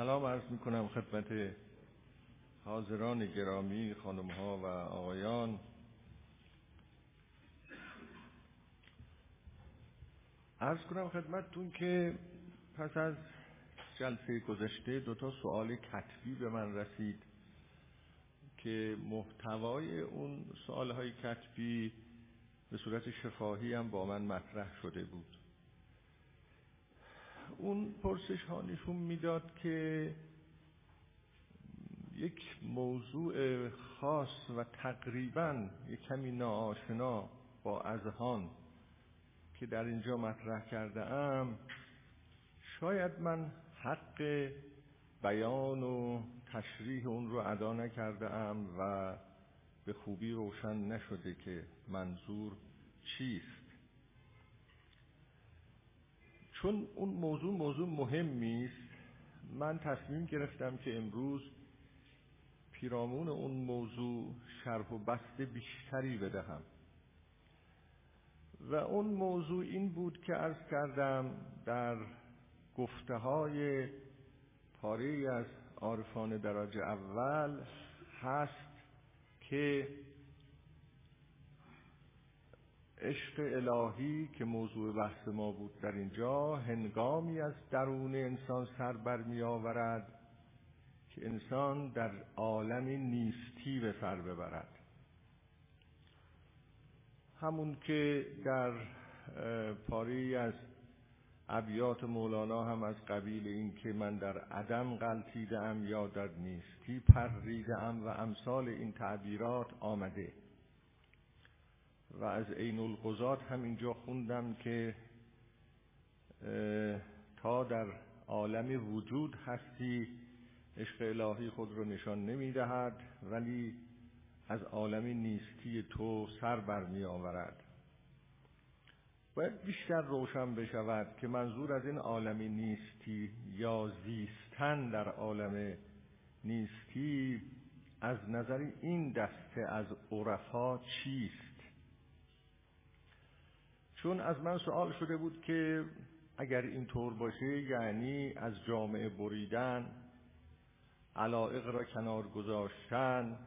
سلام عرض می کنم خدمت حاضران گرامی خانم ها و آقایان. عرض کنم خدمتتون که پس از جلسه گذشته دو تا سوال کتبی به من رسید که محتوای اون سوال های کتبی به صورت شفاهی هم با من مطرح شده بود. اون پرسش ها نشون می‌داد که یک موضوع خاص و تقریبا یک کمی ناآشنا با اذهان که در اینجا مطرح کرده ام شاید من حق بیان و تشریح اون رو ادا نکرده ام و به خوبی روشن نشده که منظور چیست. چون اون موضوع موضوع مهمی است من تصمیم گرفتم که امروز پیرامون اون موضوع شرح و بسته بیشتری بدهم. و اون موضوع این بود که عرض کردم در گفته های پاره از عارفان درجه اول هست که عشق الهی که موضوع بحث ما بود در اینجا هنگامی از درون انسان سر بر می آورد که انسان در عالم نیستی به سر ببرد. همون که در پاری از ابیات مولانا هم از قبیل این که من در عدم غلطیده ام یا در نیستی پریده ام و امثال این تعبیرات آمده. و از عین القضات هم اینجا خوندم که تا در عالم وجود هستی عشق الهی خود رو نشان نمی دهد ولی از عالم نیستی تو سر بر می آورد باید بیشتر روشن بشود که منظور از این عالم نیستی یا زیستن در عالم نیستی از نظر این دسته از عرفا چیست؟ چون از من سوال شده بود که اگر این طور باشه یعنی از جامعه بریدن علائق را کنار گذاشتن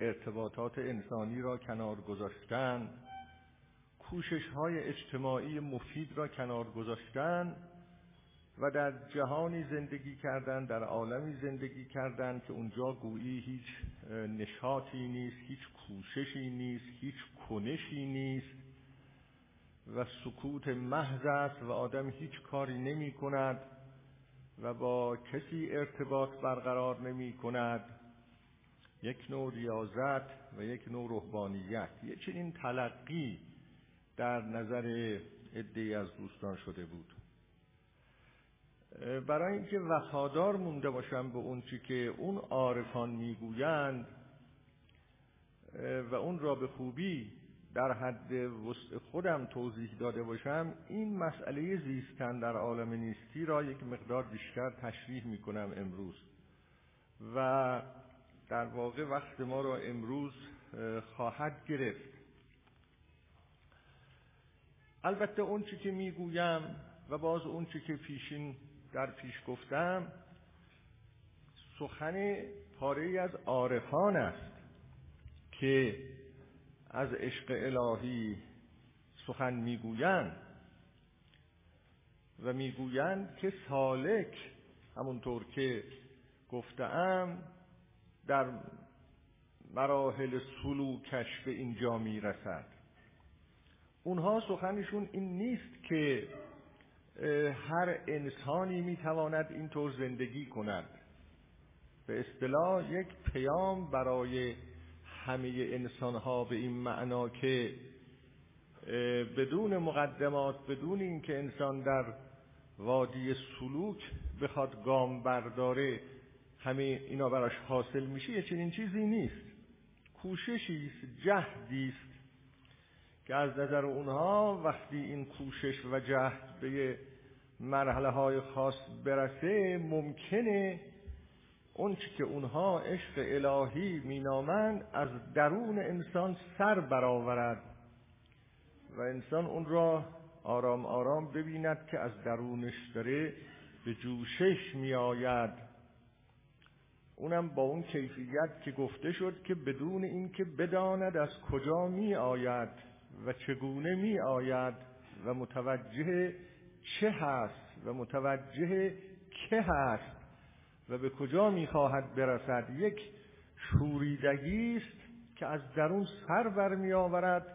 ارتباطات انسانی را کنار گذاشتن کوشش های اجتماعی مفید را کنار گذاشتن و در جهانی زندگی کردن در عالمی زندگی کردن که اونجا گویی هیچ نشاطی نیست هیچ کوششی نیست هیچ کنشی نیست. و سکوت محض است و آدم هیچ کاری نمی کند و با کسی ارتباط برقرار نمی کند. یک نوع ریاضت و یک نوع روحانیت یه چنین تلقی در نظر عده از دوستان شده بود. برای اینکه وفادار مونده باشم به اون چی که اون عارفان می‌گویند و اون را به خوبی در حد وسط خودم توضیح داده باشم این مسئله زیستن در عالم نیستی را یک مقدار بیشتر تشریح می کنم امروز. و در واقع وقت ما را امروز خواهد گرفت. البته اون چی که می‌گویم و باز اون چی که پیشین در پیش گفتم سخن پاره از عارفان است که از عشق الهی سخن می‌گویند و می‌گویند که سالک همونطور که گفتم در مراحل سلوکش به اینجا می‌رسد. اونها سخنشون این نیست که هر انسانی می‌تواند اینطور زندگی کند. به اصطلاح یک پیام برای همه انسان ها به این معنا که بدون مقدمات بدون اینکه انسان در وادی سلوک بخواد گام برداره همه اینا براش حاصل میشه یه چنین چیزی نیست. کوششی است جهدی است که از نظر اونها وقتی این کوشش و جهد به مرحله های خاص برسه ممکنه اون چی که اونها عشق الهی مینامند از درون انسان سر برآورد و انسان اون را آرام آرام ببیند که از درونش داره به جوشش میآید. اونم با اون کیفیت که گفته شد که بدون اینکه بداند از کجا می آید و چگونه می آید و متوجه چه هست و متوجه که هست. و به کجا می‌خواهد برسد؟ یک شوریدگی است که از درون سر برمی آورد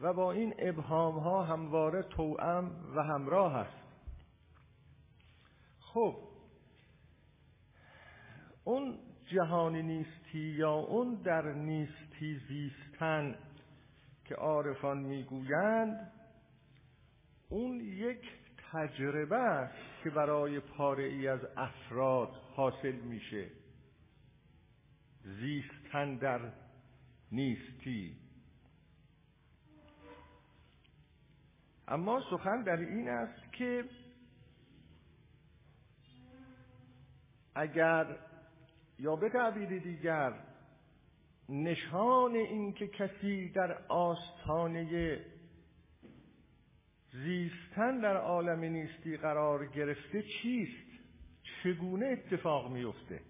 و با این ابهام ها همواره توأم و همراه است. خب اون جهان نیستی یا اون در نیستی زیستن که عارفان می‌گویند اون یک تجربه است که برای پاره ای از افراد حاصل میشه. زیستن در نیستی. اما سخن در این است که اگر یا به تعبیر دیگر نشان این که کسی در آستانه زیستن در عالم نیستی قرار گرفته چیست؟ چگونه اتفاق میفته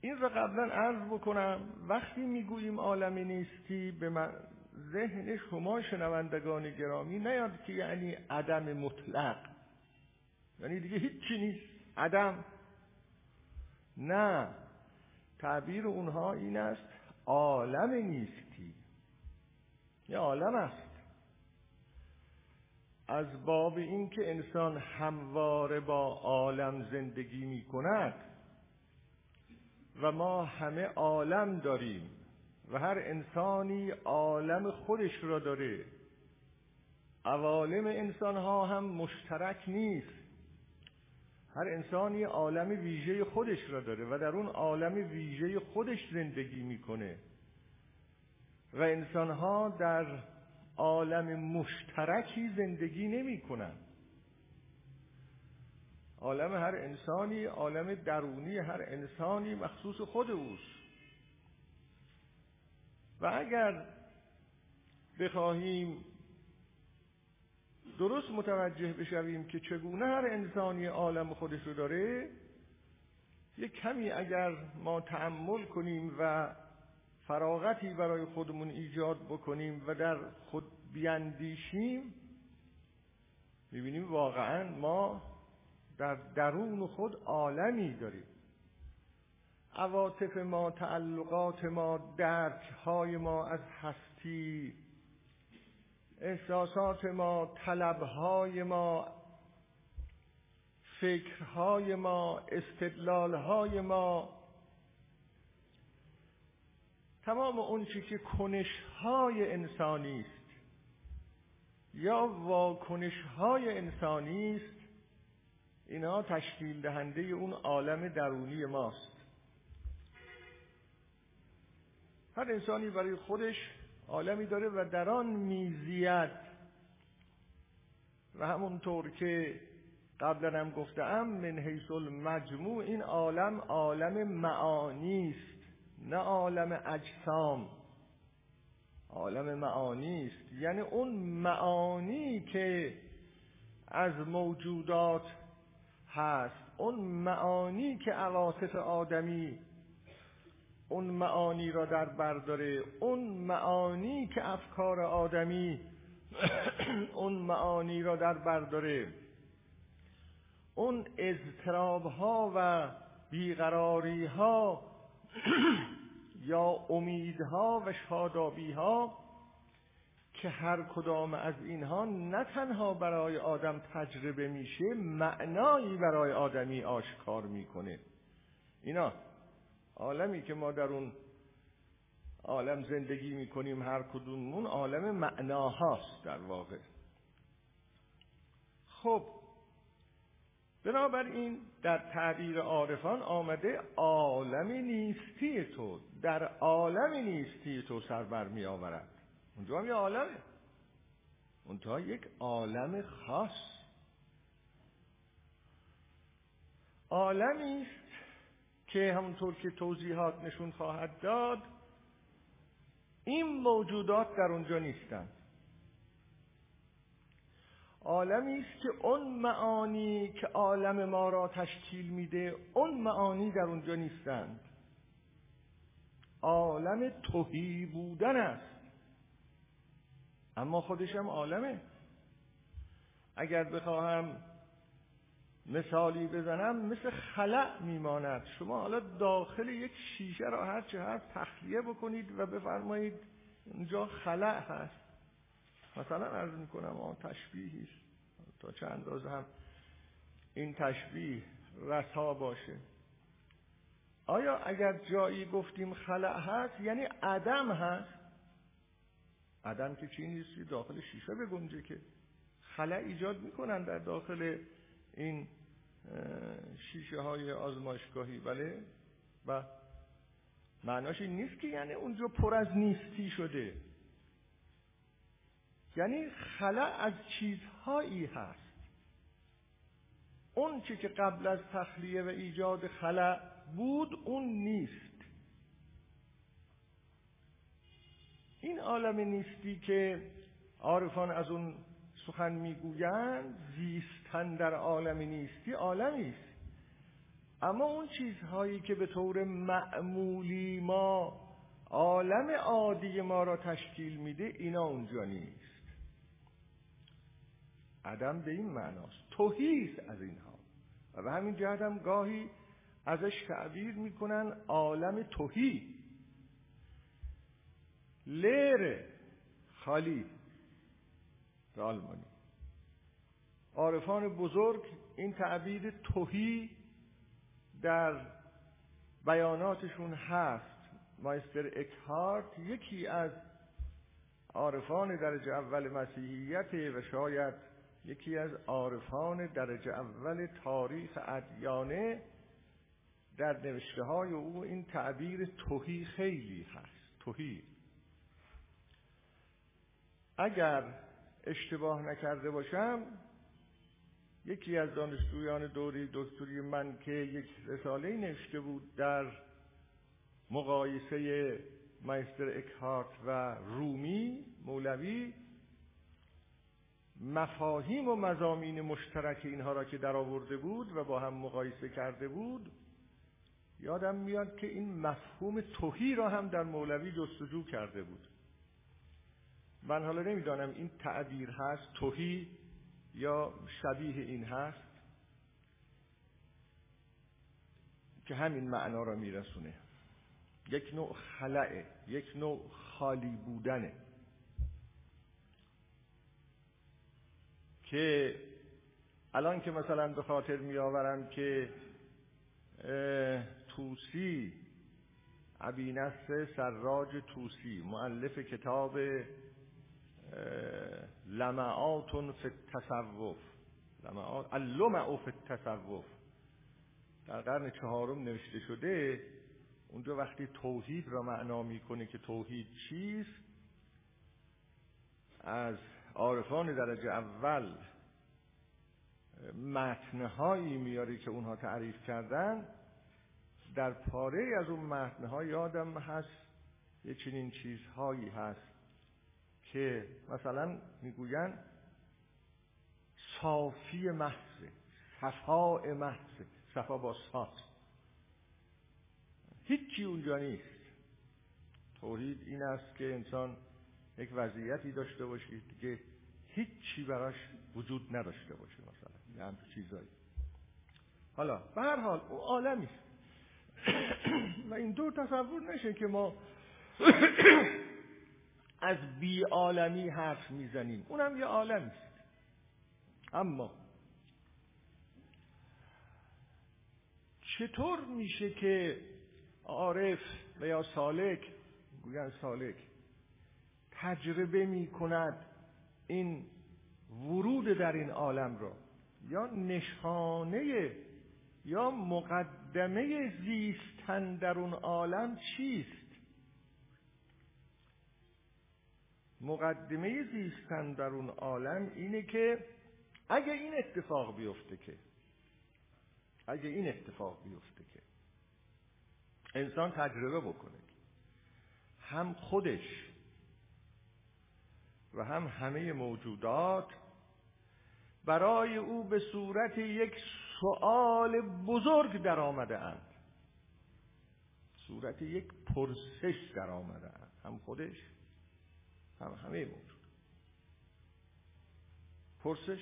این را قبلا عرض بکنم وقتی می‌گوییم عالم نیستی به من ذهن شما شنوندگان گرامی نیاد که یعنی عدم مطلق. یعنی دیگه هیچی نیست. عدم. نه. تعبیر اونها این است عالم نیستی. یه عالم است. از باب اینکه انسان همواره با عالم زندگی می کند و ما همه عالم داریم و هر انسانی عالم خودش را داره عوالم انسان ها هم مشترک نیست. هر انسانی عالم ویژه خودش را داره و در اون عالم ویژه خودش زندگی می‌کنه و انسان ها در عالم مشترکی زندگی نمی کنند عالم هر انسانی عالم درونی هر انسانی مخصوص خود اوست. و اگر بخواهیم درست متوجه بشویم که چگونه هر انسانی عالم خودش رو داره یک کمی اگر ما تأمل کنیم و فراغتی برای خودمون ایجاد بکنیم و در خود بیاندیشیم می‌بینیم واقعا ما در درون خود عالمی داریم. عواطف ما تعلقات ما درک های ما از هستی احساسات ما طلبهای ما فکرهای ما استدلالهای ما تمام اون چی که کنش های انسانی است. یا واکنش های انسانی است اینها تشکیل دهنده اون عالم درونی ماست. هر انسانی برای خودش عالمی داره و در آن میزید. و همونطور که قبلا هم گفتم من حیث المجموع این عالم عالم معانی است. نه عالم اجسام عالم معانی است. یعنی اون معانی که از موجودات هست اون معانی که عواطف آدمی اون معانی را در برداره اون معانی que افکار آدمی اون معانی را در برداره اون اضطراب ها و بیقراری ها یا امیدها و شادابیها که هر کدام از اینها نه تنها برای آدم تجربه میشه معنایی برای آدمی آشکار می‌کنه. اینا عالمی که ما در اون عالم زندگی می‌کنیم هر کدوممون عالم معناهاست در واقع. خب بنابراین در تعبیر عارفان آمده عالمی نیستی تو در عالم نیستی تو سر بر می آورد. اونجا هم یه عالمه. اونجا یک عالم خاص. عالمی است که همونطور که توضیحات نشون خواهد داد این موجودات در اونجا نیستند عالمی است که اون معانی که عالم ما را تشکیل میده اون معانی در اونجا نیستند. عالم توهی بودن است. اما خودش هم عالمه. اگر بخواهم مثالی بزنم مثل خلع میماند. شما حالا داخل یک شیشه را هر چه هست تخلیه بکنید و بفرمایید اونجا خلع هست. مثلا عرض می‌کنم آن تشبیهی است. تا چند اندازه هم این تشبیه رسا باشه. آیا اگر جایی گفتیم خلع هست یعنی عدم هست؟ عدم که چی نیستی داخل شیشه بگنجه که خلع ایجاد می‌کنن در داخل این شیشه های آزمایشگاهی. بله؟ و معناش این نیست که یعنی اونجا پر از نیستی شده. یعنی خلع از چیزهایی هست. اون چی که قبل از تخلیه و ایجاد خلع بود اون نیست. این عالم نیستی که عارفان از اون سخن می‌گویند زیستن در عالم نیستی عالمی است. اما اون چیزهایی که به طور معمولی ما عالم عادی ما را تشکیل میده اینا اونجا نیست. عدم به این معناست. توهیست از اینها. و به همین جهت هم گاهی ازش تعبیر می‌کنن عالم توهی لیر خالی به آلمانی. عارفان بزرگ این تعبیر توهی در بیاناتشون هست. مایستر اکهارت یکی از عارفان درجه اول مسیحیت و شاید یکی از عارفان درجه اول تاریخ ادیانه در نوشته های او این تعبیر توهی خیلی هست توهی. اگر اشتباه نکرده باشم یکی از دانشجویان دوری دکتری من که یک رساله نوشته بود در مقایسه مایستر اکهارت و رومی مولوی مفاهیم و مزامین مشترک اینها را که در آورده بود و با هم مقایسه کرده بود یادم میاد که این مفهوم توهی را هم در مولوی جستجو کرده بود. من حالا نمی‌دانم این تعبیر هست توهی یا شبیه این هست که همین معنا را میرسونه. یک نوع خلعه یک نوع خالی بودنه. که الان که مثلا به خاطر میآورم که توسی ابینس سراج توسی معلف کتاب لمعات فی التصوف لمعات فی التصوف. در قرن چهارم نوشته شده اونجا وقتی توحید را معنا می‌کنه که توحید چیست از عارفان درجه اول متنهایی میاره که اونها تعریف کردن. در پاره از اون متنها یادم هست یه چنین چیزهایی هست که مثلا می‌گوین صافی محض صفاء محض صفا با صاف هیچی اونجا نیست. توحید این است که انسان یک وضعیتی داشته باشید که هیچی براش وجود نداشته باشه مثلا یه چیزایی. حالا به هر حال او عالمی است و این دو تصور نشه که ما از بی عالمی حرف می‌زنیم. اونم یه عالمی است. اما چطور میشه که عارف و یا سالک گوین سالک تجربه می کند این ورود در این عالم را یا نشانه یا مقدمه زیستن در اون عالم چیست؟ مقدمه زیستن در اون عالم اینه که اگه این اتفاق بیفته که اگه این اتفاق بیفته که انسان تجربه بکنه هم خودش و هم همه موجودات برای او به صورت یک سؤال بزرگ در آمده اند صورت یک پرسش در آمده اند هم خودش هم همه موجود. پرسش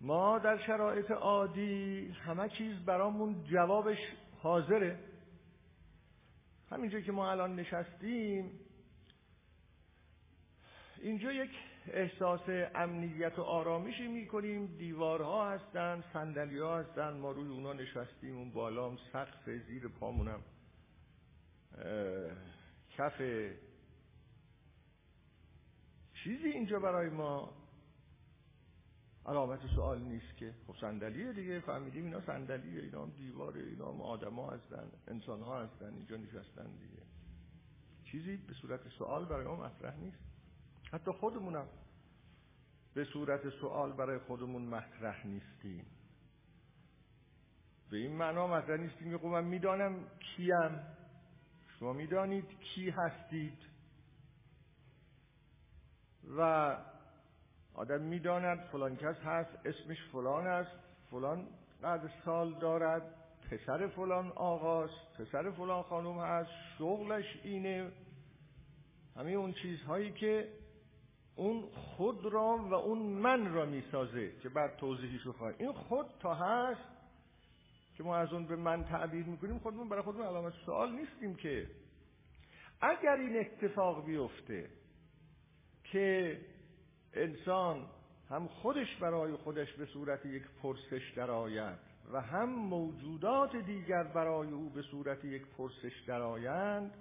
ما در شرایط عادی همه چیز برامون جوابش حاضره. همینجا که ما الان نشستیم اینجا یک احساس امنیت و آرامشی می‌کنیم. دیوارها هستن صندلی ها هستن. ما روی اونا نشستیم. اون بالا هم سقف زیر پامونم کف چیزی اینجا برای ما علامت سوال نیست که. خب صندلیه دیگه فهمیدیم اینا صندلیه اینا هم دیواره اینا هم آدما هستن انسان ها هستن اینجا نشستن دیگه. چیزی به صورت سوال برای ما مطرح نیست. حتی خودمونم به صورت سوال برای خودمون مطرح نیستیم. به این معنا مطرح نیستیم که خب من می‌دانم کیم. شما می‌دانید کی هستید. و آدم می‌داند فلان کس هست اسمش فلان است فلان قدر سال دارد پسر فلان آقاست پسر فلان خانم هست شغلش اینه. همه اون چیزهایی که اون خود را و اون من را می‌سازه که بعد توضیحش رو این خود تا هست که ما از اون به من تعبیر می‌کنیم خودمون برای خودمون علامت سوال نیستیم که. اگر این اتفاق بیفته که انسان هم خودش برای خودش به صورت یک پرسش درآید و هم موجودات دیگر برای او به صورت یک پرسش درآیند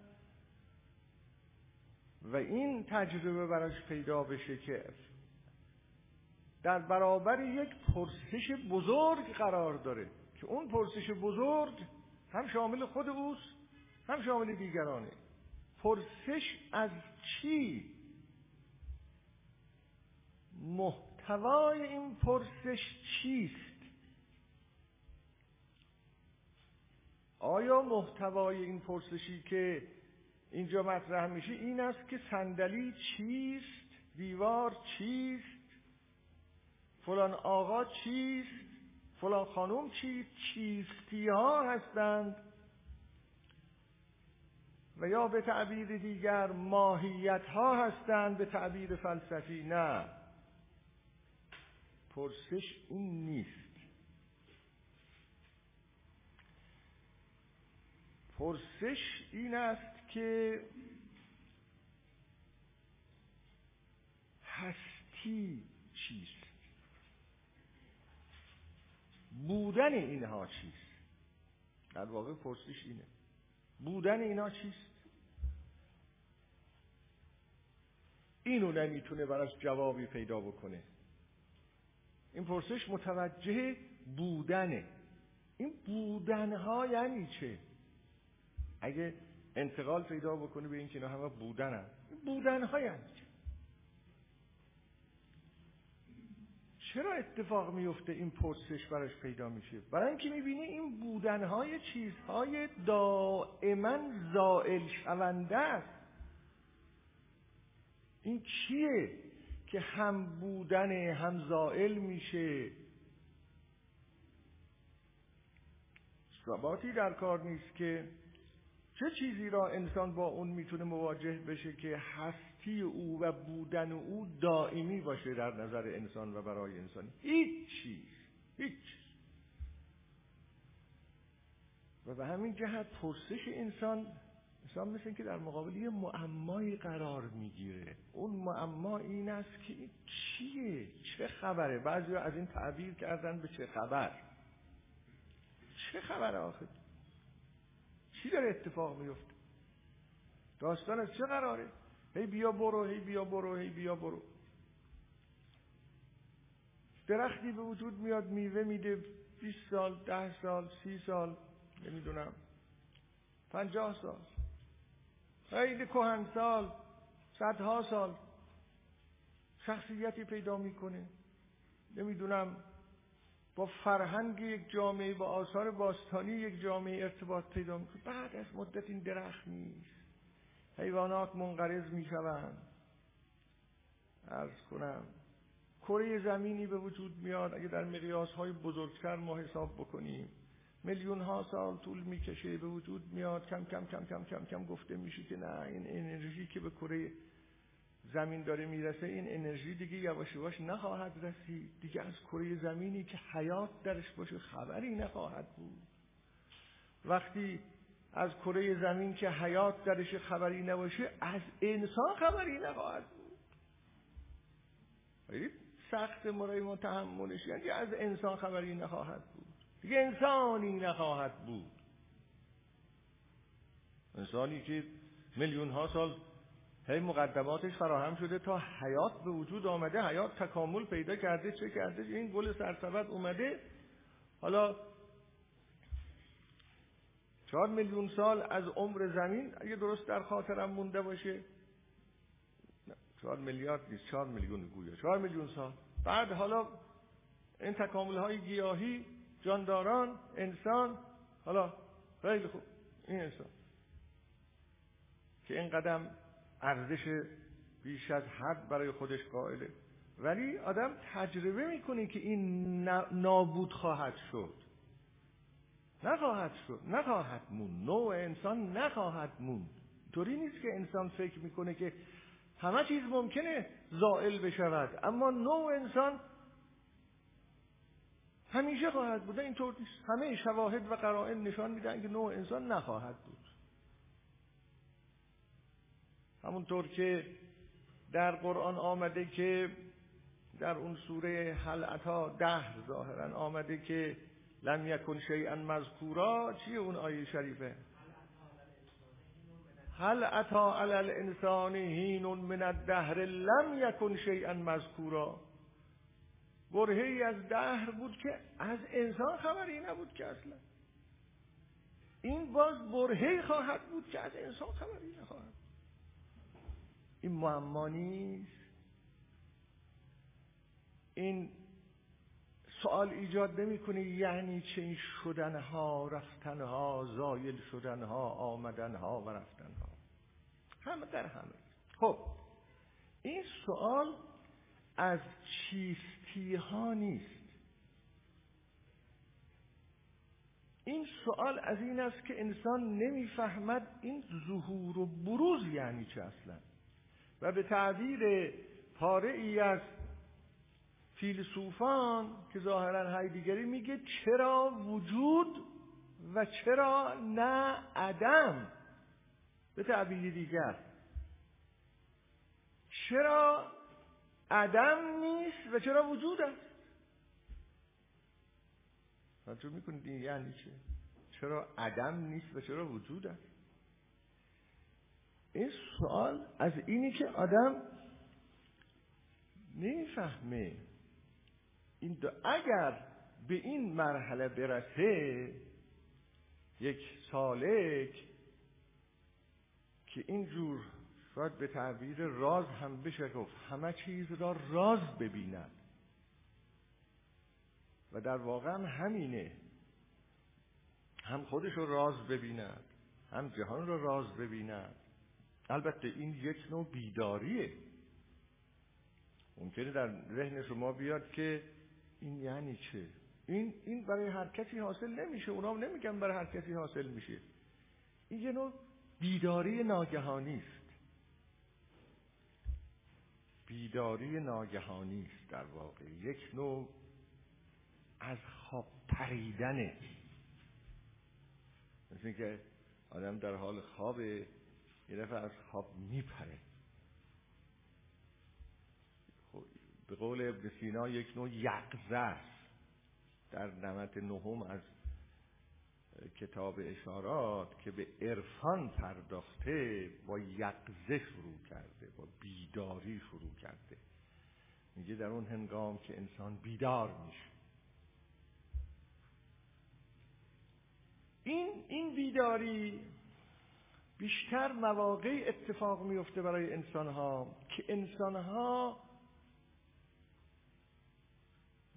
و این تجربه براش پیدا بشه که در برابر یک پرسش بزرگ قرار داره که اون پرسش بزرگ هم شامل خود اوست هم شامل دیگرانه. پرسش از چی؟ محتوای این پرسش چیست؟ آیا محتوای این پرسشی که اینجا مطرح میشه این است که صندلی چیست؟ دیوار چیست؟ فلان آقا چیست؟ فلان خانم چیست؟ چیستی ها هستند؟ و یا به تعبیر دیگر ماهیت ها هستند؟ به تعبیر فلسفی نه. پرسش این نیست. پرسش این است که هستی چیست؟ بودن اینها چیست؟ در واقع پرسش اینه. بودن اینا چیست؟ اینو نمی‌تونه براش جوابی پیدا بکنه. این پرسش متوجه بودنه. این بودنها یعنی چه؟ اگه انتقال پیدا بکنی به این که اینا همه بودن هم. بودنها یعنی چه؟ چرا اتفاق میفته این پرسش براش پیدا میشه؟ برای اینکه می‌بینی این بودنهای چیزهای دائما زائل شونده است. این چیه؟ که هم بودن هم زائل میشه. ثباتی در کار نیست که چه چیزی را انسان با اون می‌تونه مواجه بشه که هستی او و بودن او دائمی باشه در نظر انسان و برای انسان هیچ چیز هیچ و به همین جهت پرسش انسان انسان مثل که در مقابل یه معمایی قرار می‌گیره. اون معما این است که این چیه؟ چه خبره؟ بعضی از این تعبیر کردن به چه خبر؟ چه خبره آخه؟ چی داره اتفاق میفته داستان از چه قراره؟ هی بیا برو هی بیا برو هی بیا برو. درختی به وجود میاد میوه میده 20 سال ده سال سی سال نمی‌دونم پنجاه سال. خیلی سال صدها سال شخصیتی پیدا می‌کنه. نمی‌دونم با فرهنگ یک جامعه با آثار باستانی یک جامعه ارتباط پیدا می‌کنه. بعد از مدت این درخت نیست. حیوانات منقرض می‌شوند. ارز کنم کره زمینی به وجود میاد. اگه در مقیاس های بزرگتر ما حساب بکنیم میلیون ها سال طول می‌کشه به وجود میاد کم کم کم کم کم کم گفته میشه که نه این انرژی که به کره زمین داره می‌رسه این انرژی دیگه یواش یواش نخواهد رسید. دیگه از کره زمینی که حیات درش باشه خبری نخواهد بود. وقتی از کره زمین که حیات درش خبری نباشه از انسان خبری نخواهد بود. سخت مرای ما تحملش یعنی از انسان خبری نخواهد بود. دیگه انسانی نخواهد بود. انسانی که میلیون ها سال هی مقدماتش فراهم شده تا حیات به وجود آمده حیات تکامل پیدا کرده چه کرده؟ این گل سرسبد اومده. حالا چهار میلیون سال از عمر زمین اگه درست در خاطرم مونده باشه. چهار میلیارد نیست چهار میلیون گویا چهار میلیون سال. بعد حالا این تکامل های گیاهی جانداران انسان حالا خیلی خوب این انسان. که این قدم ارزش بیش از حد برای خودش قائله. ولی آدم تجربه می‌کنه که این نابود خواهد شد. نخواهد شد نخواهد مون نوع انسان نخواهد مون طوری نیست که انسان فکر می‌کنه که همه چیز ممکنه زائل بشود. اما نوع انسان همیشه خواهد بوده اینطور نیست. همه شواهد و قرائن نشان میدن که نوع انسان نخواهد بود. همونطور که در قرآن آمده که در اون سوره حلعتا ده ظاهرا آمده که لم یکن شیئا مذکورا. چیه اون آیه شریفه؟ هل اتا علی الانسان هین من الدهر لم یکن شیئا مذکورا. برهی از دهر بود که از انسان خبری نبود که اصلا. این باز برهی خواهد بود که از انسان خبری نخواهد این معما نیست. این سوال ایجاد نمی‌کنه یعنی چه این شدنها رفتنها زایل شدنها آمدنها و رفتنها. همه در همه. خب این سوال از چیستی ها نیست. این سوال از این است که انسان نمی‌فهمد این ظهور و بروز یعنی چه اصلا. و به تعبیر پاره ای از فیلسوفان که ظاهرا هایدگری میگه چرا وجود و چرا نه عدم؟ به تعبیر دیگر. چرا عدم نیست و چرا وجود است؟ توجه می‌کنید این یعنی چه چرا عدم نیست و چرا وجود است؟ این سوال از اینی که آدم نمی‌فهمه. این اگر به این مرحله برسه یک سالک که اینجور شاید به تعبیر راز هم بشه گفت همه چیز را راز ببیند و در واقع همینه. هم خودش رو راز ببیند هم جهان رو راز ببیند. البته این یک نوع بیداریه. ممکنه در ذهن شما بیاد که این یعنی چه؟ این این برای هر کسی حاصل نمیشه. اونا نمیگن برای هر کسی حاصل میشه. این یه نوع بیداری ناگهانی است. بیداری ناگهانی است در واقع. یک نوع از خواب پریدنه مثل که آدم در حال خواب یه دفعه از خواب میپره. خب، به قول ابن سینا یک نوع یقزه در نمت نهم از کتاب اشارات که به عرفان پرداخته با یقزه شروع کرده با بیداری شروع کرده. میگه در اون هنگام که انسان بیدار میشه. این این بیداری بیشتر مواقع اتفاق میفته برای انسان ها که انسان ها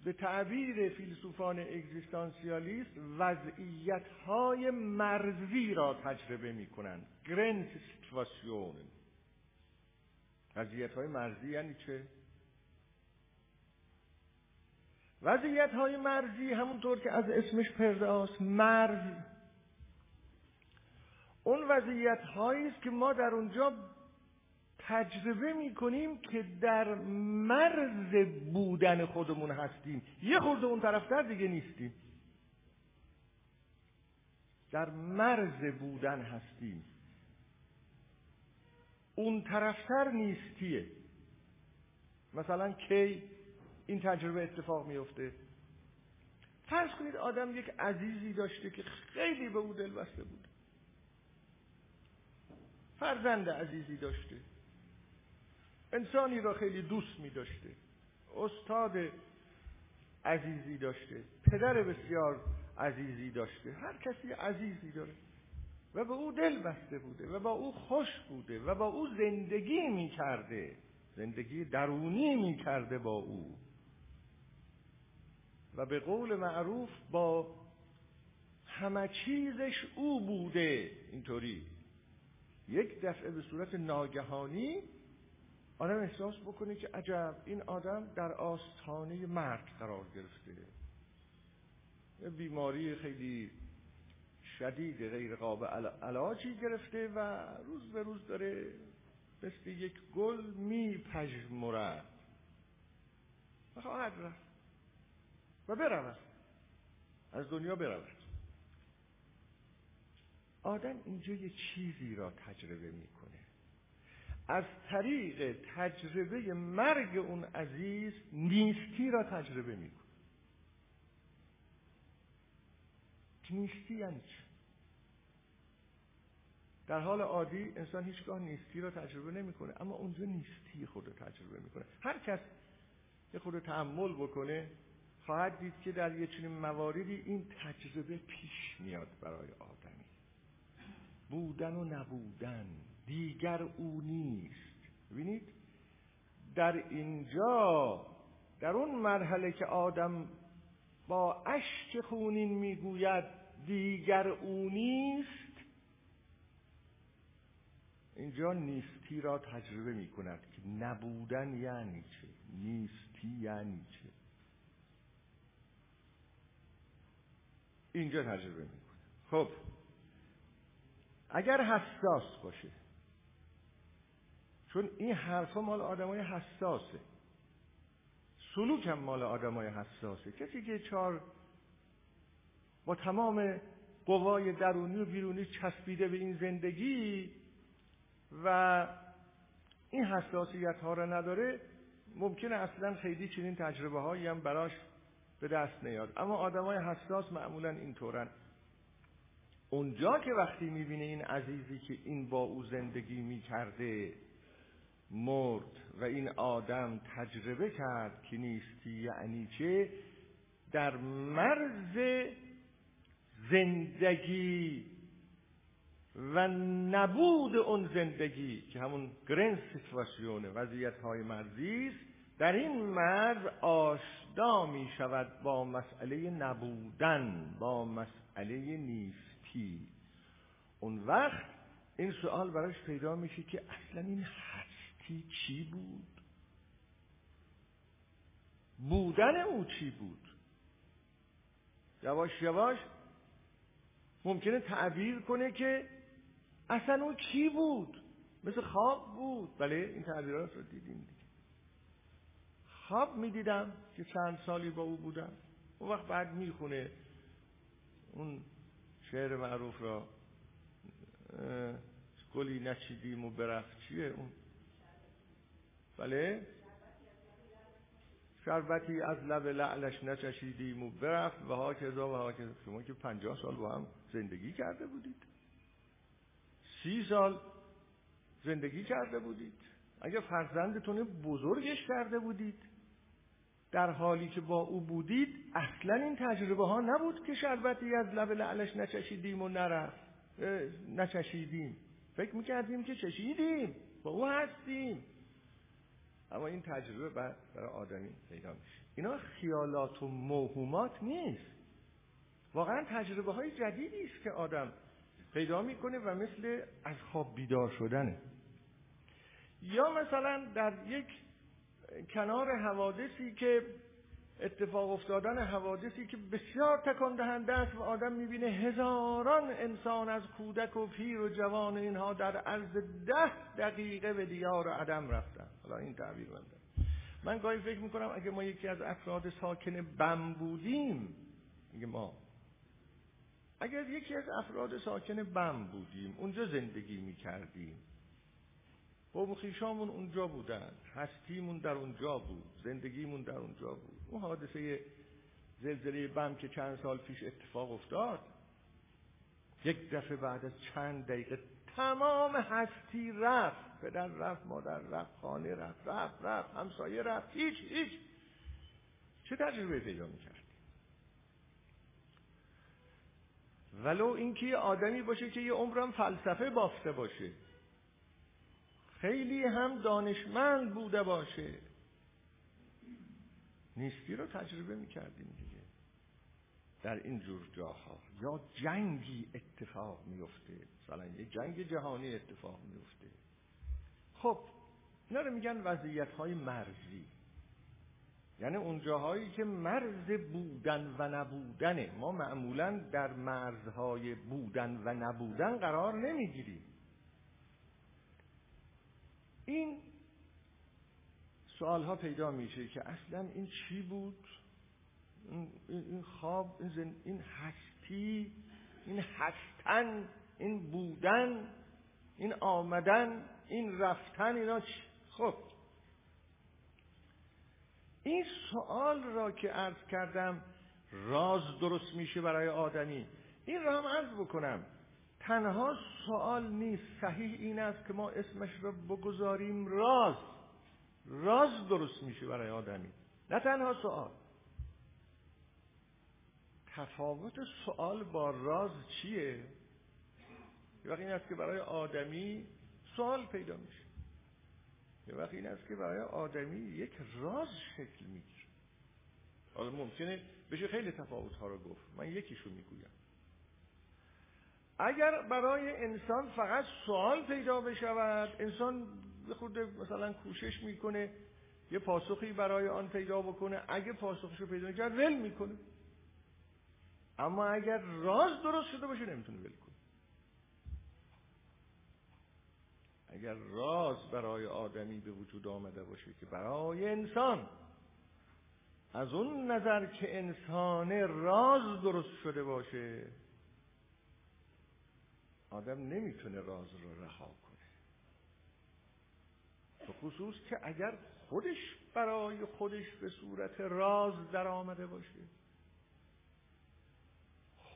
به تعبیر فیلسوفان اگزیستانسیالیست وضعیت های مرزی را تجربه می کنند گرند سیتواسیون وضعیت های مرزی یعنی چه؟ وضعیت های مرزی همونطور که از اسمش پرده است مرز. اون وضعیت‌هایی است که ما در اونجا تجربه می‌کنیم که در مرز بودن خودمون هستیم. یه خورده اون طرفتر دیگه نیستیم. در مرز بودن هستیم. اون طرفتر نیستیه. مثلا کی این تجربه اتفاق میفته فرض کنید آدم یک عزیزی داشته که خیلی به او دل بسته بود. فرزند عزیزی داشته. انسانی را خیلی دوست می داشته. استاد عزیزی داشته. پدر بسیار عزیزی داشته. هر کسی عزیزی داره. و به او دل بسته بوده و با او خوش بوده و با او زندگی می کرده. زندگی درونی می کرده با او. و به قول معروف با همه چیزش او بوده. اینطوری. یک دفعه به صورت ناگهانی آدم احساس بکنه که عجب این آدم در آستانه مرگ قرار گرفته. بیماری خیلی شدید غیر قابل علاجی گرفته و روز به روز داره مثل یک گل می پژمرد و خواهد رفت و برود. از دنیا برود. آدم اینجا یه چیزی را تجربه می‌کنه. از طریق تجربه مرگ اون عزیز نیستی را تجربه می‌کنه. نیستی یعنی چی؟ در حال عادی انسان هیچگاه نیستی را تجربه نمی‌کنه اما اونجا نیستی خود رو تجربه می‌کنه. هر کس یه خود تحمل بکنه خواهد دید که در یه چنین مواردی این تجربه پیش میاد برای آدمی. بودن و نبودن. دیگر او نیست. ببینید در اینجا در اون مرحله که آدم با اشک خونین می‌گوید دیگر او نیست اینجا نیستی را تجربه می کند که نبودن یعنی چه نیستی یعنی چه. اینجا تجربه می‌کنه. خب اگر حساس باشه چون این حرفا مال آدمای حساسه. سلوک هم مال آدمای حساسه. کسی که چهار با تمام قوای درونی و بیرونی چسبیده به این زندگی و این حساسیت ها را نداره ممکنه اصلا خیلی چنین تجربه هایی هم براش به دست نیاد. اما آدمای حساس معمولا اینطورن. اونجا که وقتی می‌بینه این عزیزی که این با او زندگی می‌کرده مرد و این آدم تجربه کرد که نیستی یعنی چه؟ در مرز زندگی و نبود اون زندگی که همون گرن سیتواسیونه وضعیت های مرزی است در این مرز آشدا می شود با مسئله نبودن با مسئله نیستی. اون وقت این سوال براش پیدا میشه که اصلا این هستی چی بود؟ بودن او چی بود؟ یواش یواش ممکنه تعبیر کنه که اصلا او چی بود؟ مثل خواب بود. بله این تعبیرات رو دیدیم خواب می‌دیدم که چند سالی با او بودم. اون وقت بعد می‌خونه اون شعر معروف را گلی نچیدیم و برفت. چیه اون؟ بله. شربتی از لب لعلش نچشیدیم و برفت. و ها کذا و ها کذا. شما که پنجاه سال با هم زندگی کرده بودید. سی سال زندگی کرده بودید. اگر فرزندتون بزرگش کرده بودید در حالی که با او بودید اصلا این تجربه ها نبود که شربتی از لب لعلش نچشیدیم و نرفت. نچشیدیم. فکر می‌کردیم که چشیدیم. با او هستیم. اما این تجربه بعد برای آدمی پیدا میشه. اینا خیالات و موهومات نیست. واقعا تجربه های جدیدی است که آدم پیدا می‌کنه و مثل از خواب بیدار شدنه. یا مثلا در یک کنار حوادثی که اتفاق افتادن حوادثی که بسیار تکان دهنده است و آدم می‌بینه هزاران انسان از کودک و پیر و جوان اینها در عرض ده دقیقه به دیار عدم رفتن. حالا این تعبیر من من گاهی فکر می‌کنم اگه ما یکی از افراد ساکن بم بودیم میگه ما اگر یکی از افراد ساکن بم بودیم اونجا زندگی می‌کردیم قوم خیشامون اونجا بودن. هستیمون در اونجا بود. زندگیمون در اونجا بود. اون حادثه زلزله بم که چند سال پیش اتفاق افتاد یک دفعه بعد از چند دقیقه تمام هستی رفت. پدر رفت مادر رفت خانه رفت رفت رفت همسایه رفت. هیچ هیچ. چه تجربه پیدا می‌کرد؟ ولو اینکه یه آدمی باشه که یه عمرم فلسفه بافته باشه. خیلی هم دانشمند بوده باشه. نیستی رو تجربه می‌کردیم دیگه. در این جور جاها. یا جنگی اتفاق میفته مثلا یه جنگ جهانی اتفاق میفته خب اینا رو میگن وضعیت های مرزی. یعنی اون جاهایی که مرز بودن و نبودنه. ما معمولا در مرزهای بودن و نبودن قرار نمی‌گیریم. این سوال ها پیدا میشه که اصلا این چی بود؟ این خواب این, زن... این هستی این هستن این بودن این آمدن این رفتن اینا چی؟ خب. این سوال را که عرض کردم راز درست میشه برای آدمی. این را هم عرض بکنم. تنها سوال نیست صحیح این است که ما اسمش را بگذاریم راز. راز درست میشه برای آدمی. نه تنها سوال. تفاوت سوال با راز چیه؟ یه وقت این است که برای آدمی سوال پیدا میشه. یه وقت این است که برای آدمی یک راز شکل می‌گیره. حالا ممکنه بشه خیلی تفاوت ها رو گفت. من یکیشو می‌گویم. اگر برای انسان فقط سوال پیدا بشود انسان خود مثلا کوشش می‌کنه یه پاسخی برای آن پیدا بکنه. اگه پاسخشو پیدا کرد ول می‌کنه. اما اگر راز درست شده باشه نمی‌تونه ول کنه. اگر راز برای آدمی به وجود آمده باشه که برای انسان از اون نظر که انسان راز درست شده باشه آدم نمی‌تونه راز رو رها کنه. به خصوص که اگر خودش برای خودش به صورت راز در آمده باشه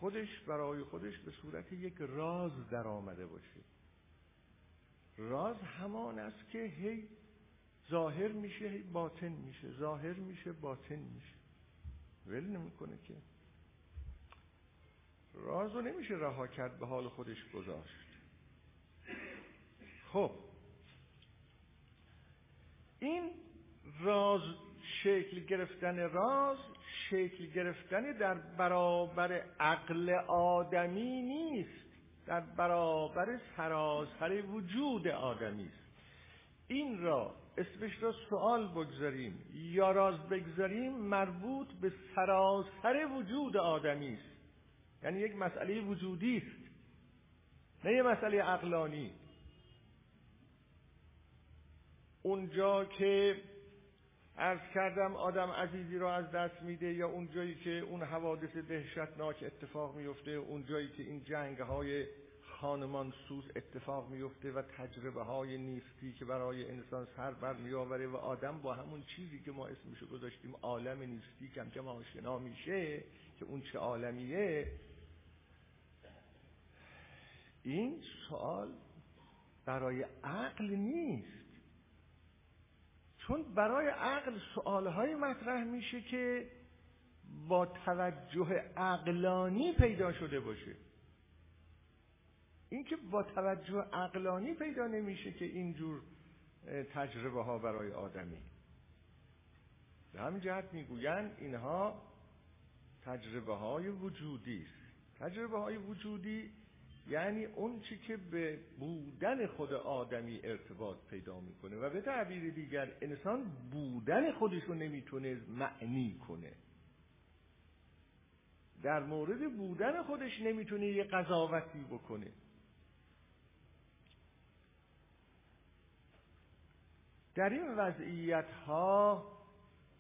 خودش برای خودش به صورت یک راز در آمده باشه. راز همان است که هی ظاهر میشه هی باطن میشه ظاهر میشه باطن میشه. ول نمی‌کنه که راز رو نمیشه رها کرد به حال خودش گذاشت. خب. این راز شکل گرفتن راز شکل گرفتن در برابر عقل آدمی نیست. در برابر سراسر وجود آدمی است. این را اسمش را سوال بگذاریم. یا راز بگذاریم مربوط به سراسر وجود آدمی است. یعنی یک مسئله وجودی است. نه یه مسئله عقلانی. اونجا که عرض کردم آدم عزیزی را از دست میده یا اون جایی که اون حوادث دهشتناک اتفاق میفته اون جایی که این جنگ های خانمان سوز اتفاق میفته و تجربه های نیستی که برای انسان سر بر میآوره و آدم با همون چیزی که ما اسمشو گذاشتیم عالم نیستی کم کم آشنا میشه که اون چه عالمیه این سوال برای عقل نیست. چون برای عقل سوالهای مطرح میشه که با توجه عقلانی پیدا شده باشه. این که با توجه عقلانی پیدا نمیشه که اینجور تجربه ها برای آدمی. به همین جهت می‌گویند اینها تجربه های وجودی است. تجربه های وجودی یعنی اون چی که به بودن خود آدمی ارتباط پیدا می‌کنه و به تعبیر دیگر انسان بودن خودش رو نمی‌تونه معنی کنه. در مورد بودن خودش نمی‌تونه یه قضاوتی بکنه. در این وضعیت ها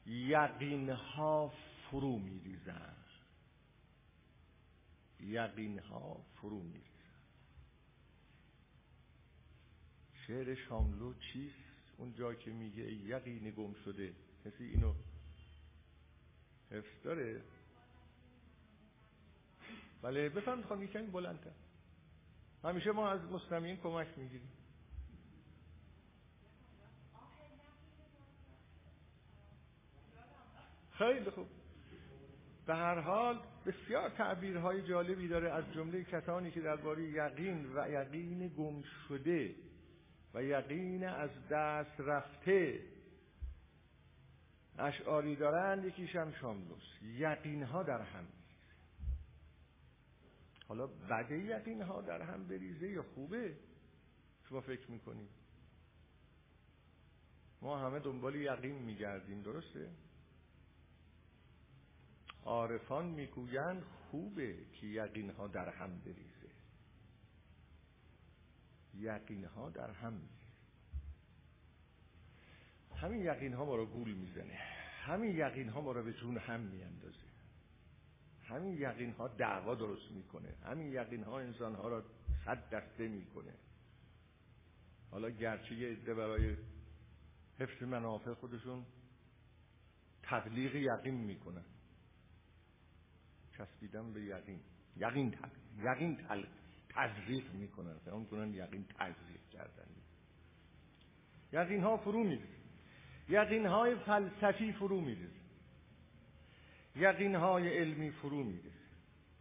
یقین ها فرو میریزن. یقین ها فرو میریزن. شعر شاملو چیست؟ اون جا که میگه یقین گم شده. کسی اینو حفظ داره؟ بله بفهم خواهم یکمی بلندتر. همیشه ما از مستمعین کمک می‌گیریم. خیلی خوب. به هر حال بسیار تعبیرهای جالبی داره از جمله کسانی که درباره یقین و یقین گم شده. و یقین از دست رفته. اشعاری دارن یکیش هم شاملوس. یقین ها در هم حالا بده یقین ها در هم بریزه یا خوبه؟ شما فکر می‌کنید. ما همه دنبال یقین میگردیم درسته؟ عارفان می‌گویند خوبه که یقین ها در هم بریزه. یقین ها در هم. همین یقین ها ما رو گول می‌زنه. همین یقین ها ما رو به جون هم میاندازه. همین یقین ها دعوا درست می‌کنه. همین یقین ها انسان ها را صد دسته می‌کنه. حالا گرچه یه عده برای حفظ منافع خودشون تبلیغ یقین می‌کنن. چسبیدن به یقین. یقین تل یقین تل تزریق می‌کنن. فهم کنن یقین تزریق کردن. یقین ها فرو میریزه. یقین های فلسفی فرو میریزه. یقین های علمی فرو میریزه.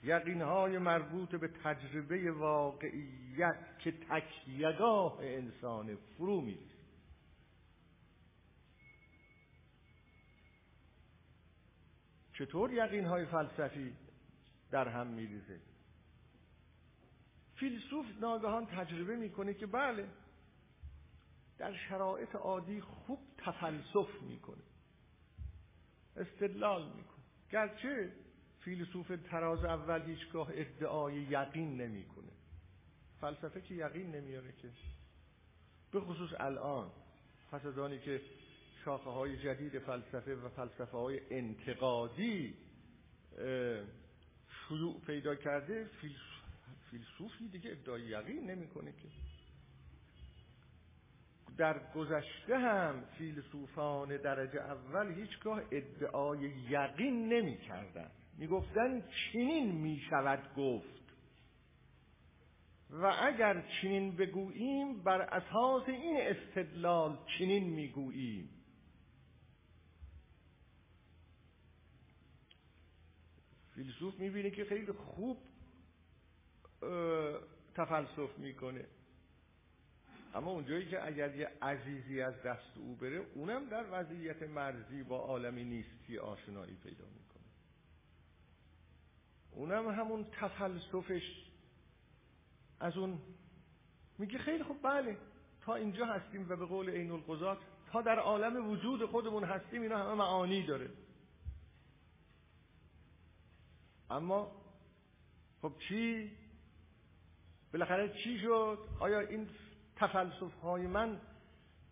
یقین های مربوط به تجربه واقعیت که تکیهگاه انسان فرو میریزه. چطور یقین های فلسفی در هم میریزه؟ فیلسوف ناگهان تجربه می‌کنه که بله در شرایط عادی خوب تفلسف می‌کنه. استدلال می‌کنه. گرچه فیلسوف تراز اول هیچگاه ادعای یقین نمی‌کنه. فلسفه که یقین نمیاره که. به خصوص الان پس از آنی که شاخه های جدید فلسفه و فلسفه های انتقادی شیوع پیدا کرده فیلسوفی دیگه ادعای یقین نمی‌کنه که. در گذشته هم فیلسوفان درجه اول هیچگاه ادعای یقین نمی کردن می گفتن چنین می شود گفت. و اگر چنین بگوییم بر اساس این استدلال چنین می گوییم فیلسوف می‌بینه که خیلی خوب تفلسف می‌کنه. اما اونجایی که اگر یه عزیزی از دست او بره اونم در وضعیت مرزی با عالمی نیستی آشنایی پیدا می‌کنه. اونم همون تفلسفش از اون میگه خیلی خوب بله تا اینجا هستیم و به قول عین القضات تا در عالم وجود خودمون هستیم اینا همه معانی داره. اما خب چی؟ بالاخره چی شد؟ آیا این تفلسف های من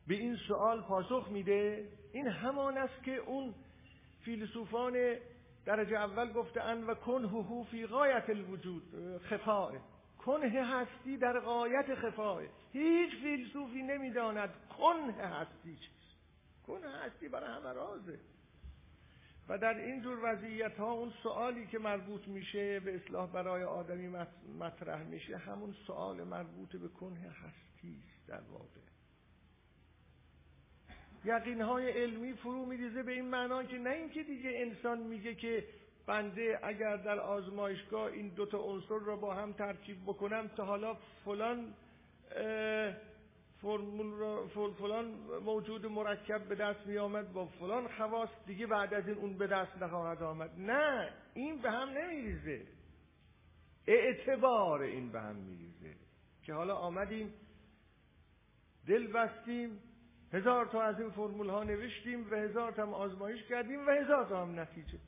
به این سوال پاسخ میده؟ این همان است که اون فیلسوفان درجه اول گفتن و کنه فی غایت الوجود خفاه کنه هستی در غایت خفاه هیچ فیلسوفی نمی‌داند کنه هستی چیست. کنه هستی برای همه رازه. و در این جور وضعیت ها اون سوالی که مربوط میشه به اصلاح برای آدمی مطرح میشه همون سوال مربوط به کنه هستی است در واقع. یقین های علمی فرو میریزه به این معنا که نه اینکه دیگه انسان میگه که بنده اگر در آزمایشگاه این دوتا عنصر را با هم ترکیب بکنم تا حالا فلان فرمول را فلان موجود مرکب به دست می آمد با فلان خواص دیگه بعد از این اون به دست نخواهد آمد. نه این به هم نمیریزه. اعتبار این به هم میریزه. که حالا آمدیم دل بستیم هزار تا از این فرمول ها نوشتیم و هزار تا هم آزمایش کردیم و هزار تا هم نتیجه.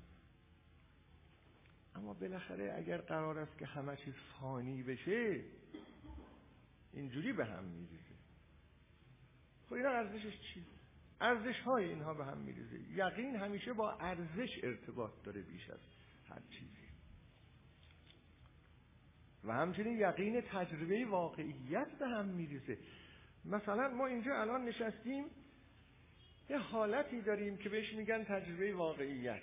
اما بالاخره اگر قرار است که همه چیز فانی بشه اینجوری به هم میریزه. خب اینا ارزشش چی؟ ارزش های اینها به هم میریزه. یقین همیشه با ارزش ارتباط داره بیش از هر چیزی. و همچنین یقین تجربه واقعیت به هم میریزه. مثلا ما اینجا الان نشستیم یه حالتی داریم که بهش میگن تجربه واقعیت.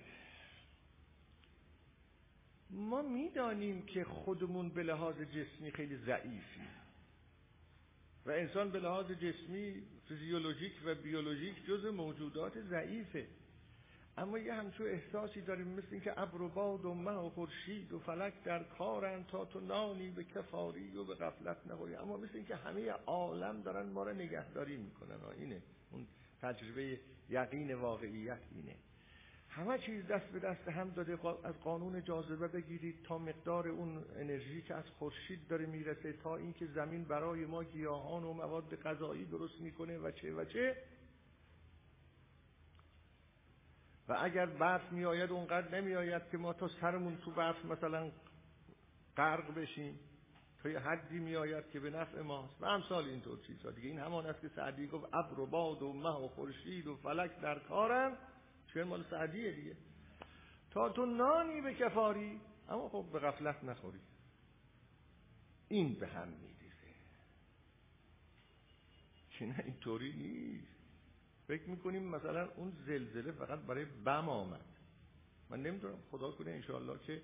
ما می‌دانیم که خودمون به لحاظ جسمی خیلی ضعیفی و انسان به لحاظ جسمی فیزیولوژیک و بیولوژیک جز موجودات ضعیفه. اما یه همچون احساسی داریم مثل اینکه ابر و باد و مه و خورشید و فلک در کارن تا تو نانی به کفاری و به غفلت نخوری اما مثل اینکه همه عالم دارن ما را نگهداری می‌کنن. اینه. اون تجربه یقین واقعیت اینه. همه چیز دست به دست هم داده از قانون جاذبه بگیرید تا مقدار اون انرژی که از خورشید داره می‌رسه تا اینکه زمین برای ما گیاهان و مواد غذایی درست می‌کنه و چه و چه. و اگر برف میآید اونقدر نمیآید که ما تا سرمون تو برف مثلا غرق بشیم. تا یه حدی میآید که به نفع ماست. و امثال اینطور چیزها دیگه این همان است که سعدی گفت ابر و باد و مه و خورشید و فلک در کارن. چه مال سعدیه دیگه. تا تو نانی به کفاری اما خب به غفلت نخوری. این به هم میریزه. که نه اینطوری نیست. فکر می‌کنیم مثلا اون زلزله فقط برای بم آمد. من نمی‌دونم خدا کنه انشاءالله که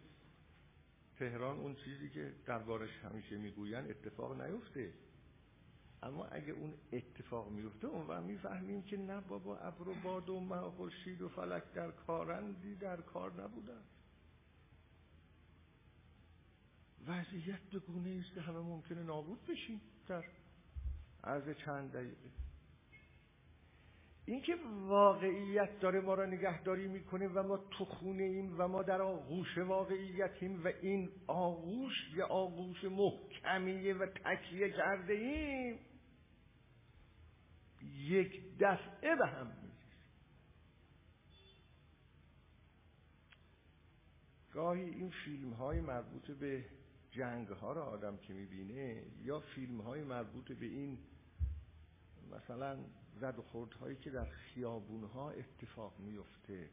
تهران اون چیزی که دربارش همیشه می‌گوین اتفاق نیفته. اما اگه اون اتفاق میفته اون وقت می‌فهمیم که نه بابا ابر و باد و مه و خورشید و فلک در کارندی در کار نبودن. وضعیت به گونه است که همه ممکنه نابود بشیم. در عرض چند دقیقه. اینکه واقعیت داره ما را نگهداری می‌کنه و ما تو خونه ایم و ما در آغوش واقعیتیم و این آغوش یه آغوش محکمیه و تکیه کرده ایم. یک دفعه به هم گاهی این فیلم های مربوط به جنگ ها را آدم که می‌بینه یا فیلم های مربوط به این مثلا زد و هایی که در خیابون ها اتفاق میفته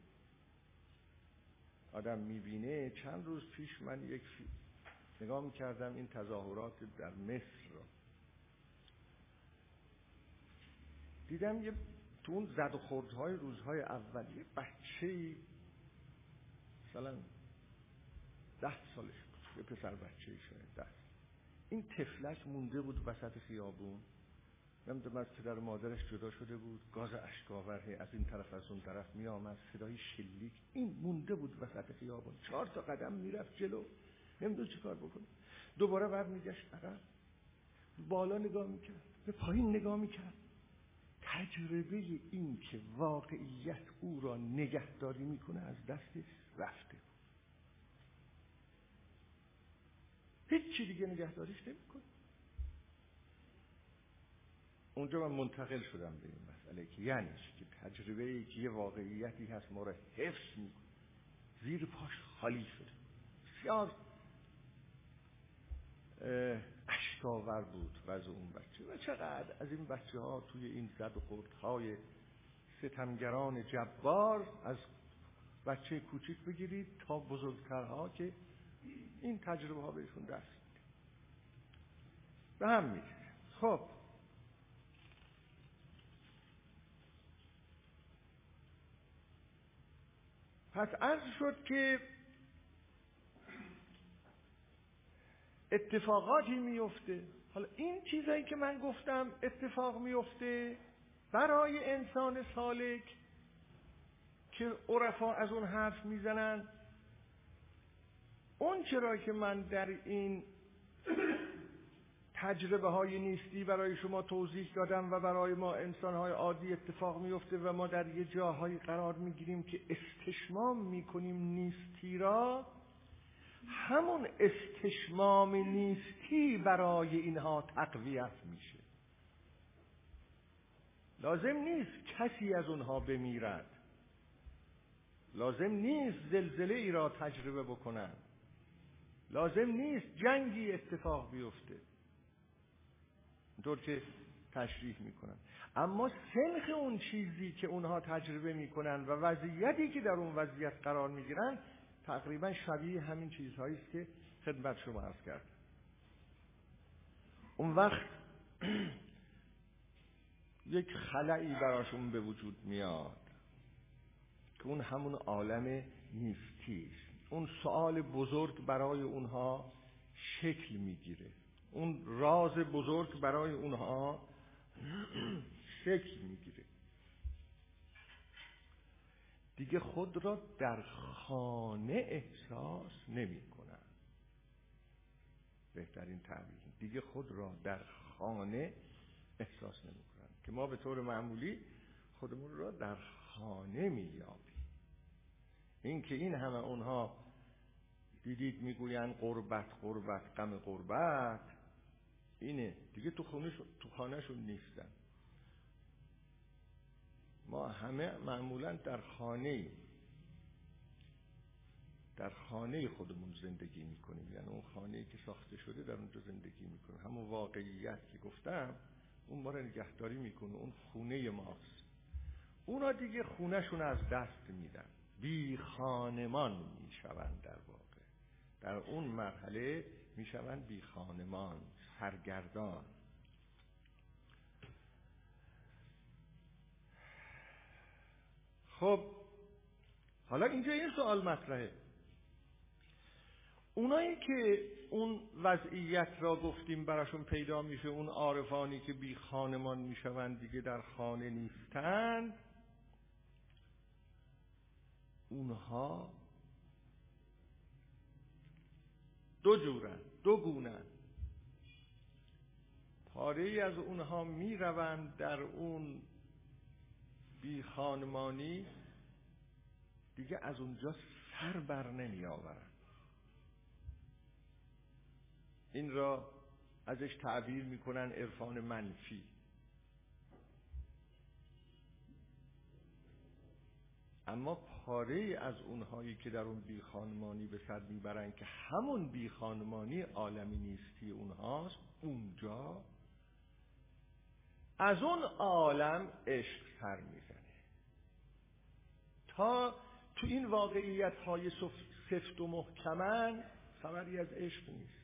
آدم می‌بینه چند روز پیش من یک نگاه می‌کردم این تظاهرات در مصر را. دیدم یه تو اون زد و خوردهای روزهای اول یه بچه مثلا ده سالش بود. یه پسر بچه شاید ده. این تفلک مونده بود وسط خیابون. نمی‌دونم از پدر و مادرش جدا شده بود. گاز اشکاور از این طرف از اون طرف می آمد صدای شلیک. این مونده بود وسط خیابون. چهار تا قدم می‌رفت جلو. نمیدون چه کار بکنه. دوباره بعد میگشت عقب. بالا نگاه می‌کرد. به پایین نگاه می‌کرد. تجربه این که واقعیت او را نگهداری می‌کنه از دستش رفته. هیچ چی دیگه نگهداریش نمی‌کنه. اونجا من منتقل شدم به این مسئله که یعنی که تجربه ای که یه واقعیتی هست ما را حفظ می‌کنه. زیر پاش خالی شده. بسیار اشکاور بود وضع اون بچه. و چقدر از این بچه ها توی این زد و خورد های ستمگران جبار از بچه کوچیک بگیرید تا بزرگترها که این تجربه ها بهشون دست به هم میشه خب. پس عرض شد که اتفاقاتی میفته حالا این چیزایی که من گفتم اتفاق میفته برای انسان سالک که عرفا از اون حرف می‌زنن. اون چرا که من در این تجربه های نیستی برای شما توضیح دادم و برای ما انسان های عادی اتفاق میفته و ما در یه جاهایی قرار می‌گیریم که استشمام می‌کنیم نیستی را همون استشمام نیستی برای اینها تقویت میشه. لازم نیست کسی از اونها بمیرد. لازم نیست زلزله ای را تجربه بکنند لازم نیست جنگی اتفاق بیفته. اینطور که تشریح می‌کنن اما سنخ اون چیزی که اونها تجربه می‌کنن و وضعیتی که در اون وضعیت قرار می‌گیرن تقریبا شبیه همین چیزهایی است که خدمت شما عرض کرد اون وقت یک خلعی براشون به وجود میاد که اون همون عالم نیستی اون سوال بزرگ برای اونها شکل می‌گیره. اون راز بزرگ برای اونها شکل می‌گیره. دیگه خود را در خانه احساس نمی بهترین تعبیر. دیگه خود را در خانه احساس نمی که ما به طور معمولی خودمون را در خانه میابیم این که این همه اونها دیدید می‌گوین قربت قربت غم قربت اینه. دیگه تو خونه تو خانهشون نیستن. ما همه معمولا در خانه در خانه خودمون زندگی می‌کنیم. یعنی اون خانه که ساخته شده در اونجا زندگی می‌کنیم همون واقعیت که گفتم اون ما رو نگهداری می‌کنه. اون خونه ماست. اونا دیگه خونهشون از دست میدن. بی خانمان می‌شوند در واقع. در اون مرحله می‌شوند بی خانمان سرگردان. خب حالا اینجا این سوال مطرحه. اونایی که اون وضعیت را گفتیم براشون پیدا میشه اون عارفانی که بی خانمان می‌شوند دیگه در خانه نیستند اونها دو جورن دو گونن. پاره از اونها می‌روند در اون بی خانمانی دیگه از اونجا سر بر نمی آورن. این را ازش تعبیر می‌کنن عرفان منفی. اما پاره از اونهایی که در اون بی خانمانی به سر می‌برن که همون بی خانمانی عالمی نیستی اونهاست اونجا از اون عالم عشق سر می‌زنه تو این واقعیت های سفت و محکمن خبری از عشق نیست.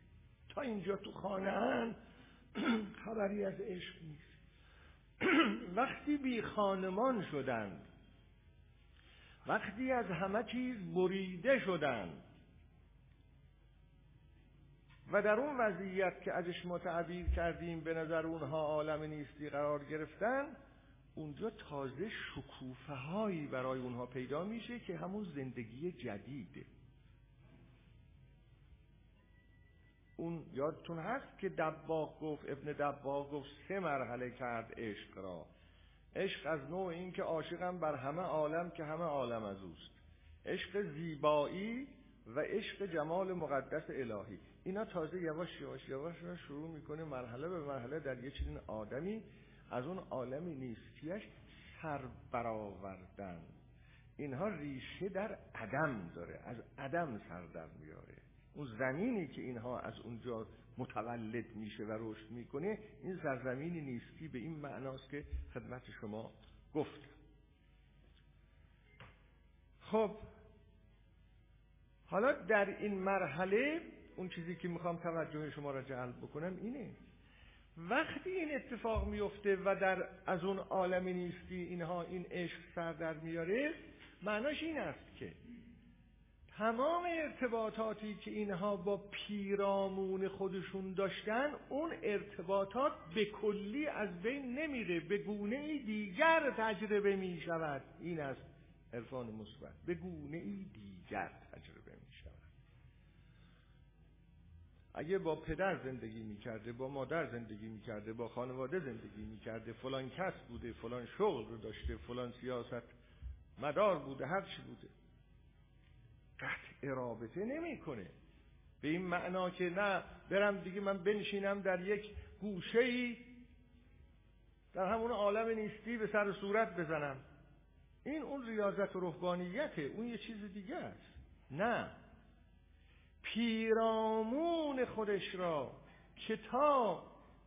تا اینجا تو خانه خبری از عشق نیست. وقتی بی خانمان شدند وقتی از همه چیز بریده شدند و در اون وضعیت که ازش ما تعبیر کردیم به نظر اونها عالم نیستی قرار گرفتن اونجا تازه شکوفه هایی برای اونها پیدا میشه که همون زندگی جدیده. اون یادتون هست که دباغ گفت ابن دباغ گفت سه مرحله کرد عشق را. عشق از نوع این که عاشقم بر همه عالم که همه عالم از اوست. عشق زیبایی و عشق جمال مقدس الهی. اینا تازه یواش یواش یواش شروع می‌کنه مرحله به مرحله در یه چنین آدمی از اون عالمی نیستیش سر برآوردن. اینها ریشه در عدم داره. از عدم سر در میاره. اون زمینی که اینها از اونجا متولد میشه و رشد می‌کنه این سرزمینی نیستی به این معناست که خدمت شما گفت خب حالا در این مرحله اون چیزی که می‌خوام توجه شما را جلب بکنم اینه وقتی این اتفاق میفته و در از اون عالمی نیستی اینها این عشق سر در میاره معناش این است که تمام ارتباطاتی که اینها با پیرامون خودشون داشتن اون ارتباطات به کلی از بین نمیره به گونه ای دیگر تجربه می شود این است عرفان مثبت. به گونه ای دیگر تجربه. اگه با پدر زندگی می‌کرده با مادر زندگی می‌کرده با خانواده زندگی می‌کرده فلان کس بوده فلان شغل رو داشته فلان سیاست مدار بوده هر چی بوده قطع رابطه نمی‌کنه. به این معنا که نه برم دیگه من بنشینم در یک گوشه ای در همون عالم نیستی به سر صورت بزنم. این اون ریاضت و روحانیته اون یه چیز دیگه است. نه. پیرامون خودش را که تا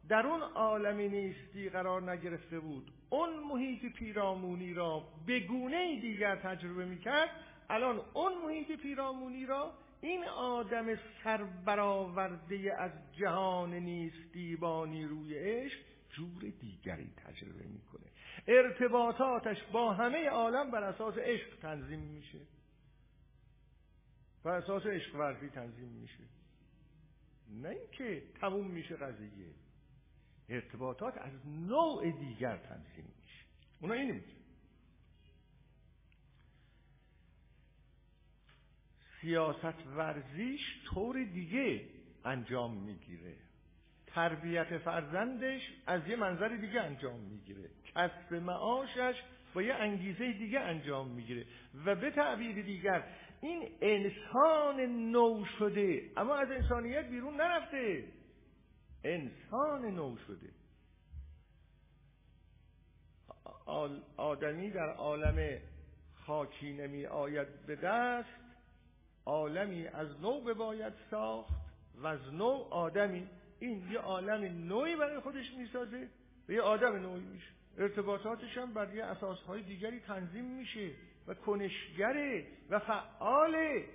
در اون عالمی نیستی قرار نگرفته بود اون محیط پیرامونی را به گونه دیگر تجربه می‌کرد الان اون محیط پیرامونی را این آدم سربراورده از جهان نیستی با نیروی عشق جور دیگری تجربه می‌کنه. ارتباطاتش با همه عالم بر اساس عشق تنظیم میشه. بر اساس عشق ورزی تنظیم میشه. نه اینکه تموم میشه قضیه. ارتباطات از نوع دیگر تنظیم میشه. اونا اینه میگه. سیاست ورزیش طور دیگه انجام می‌گیره. تربیت فرزندش از یه منظر دیگه انجام می‌گیره. کسب معاشش با یه انگیزه دیگه انجام می‌گیره. و به تعبیر دیگر این انسان نو شده. اما از انسانیت بیرون نرفته. انسان نو شده. آدمی در عالم خاکی نمی آید به دست. عالمی از نو باید ساخت و از نو آدمی. این یه عالم نوعی برای خودش می‌سازه و یه آدم نوعی میشه ارتباطاتش هم بر یه اساسهای دیگری تنظیم میشه. و کنشگره و فعاله.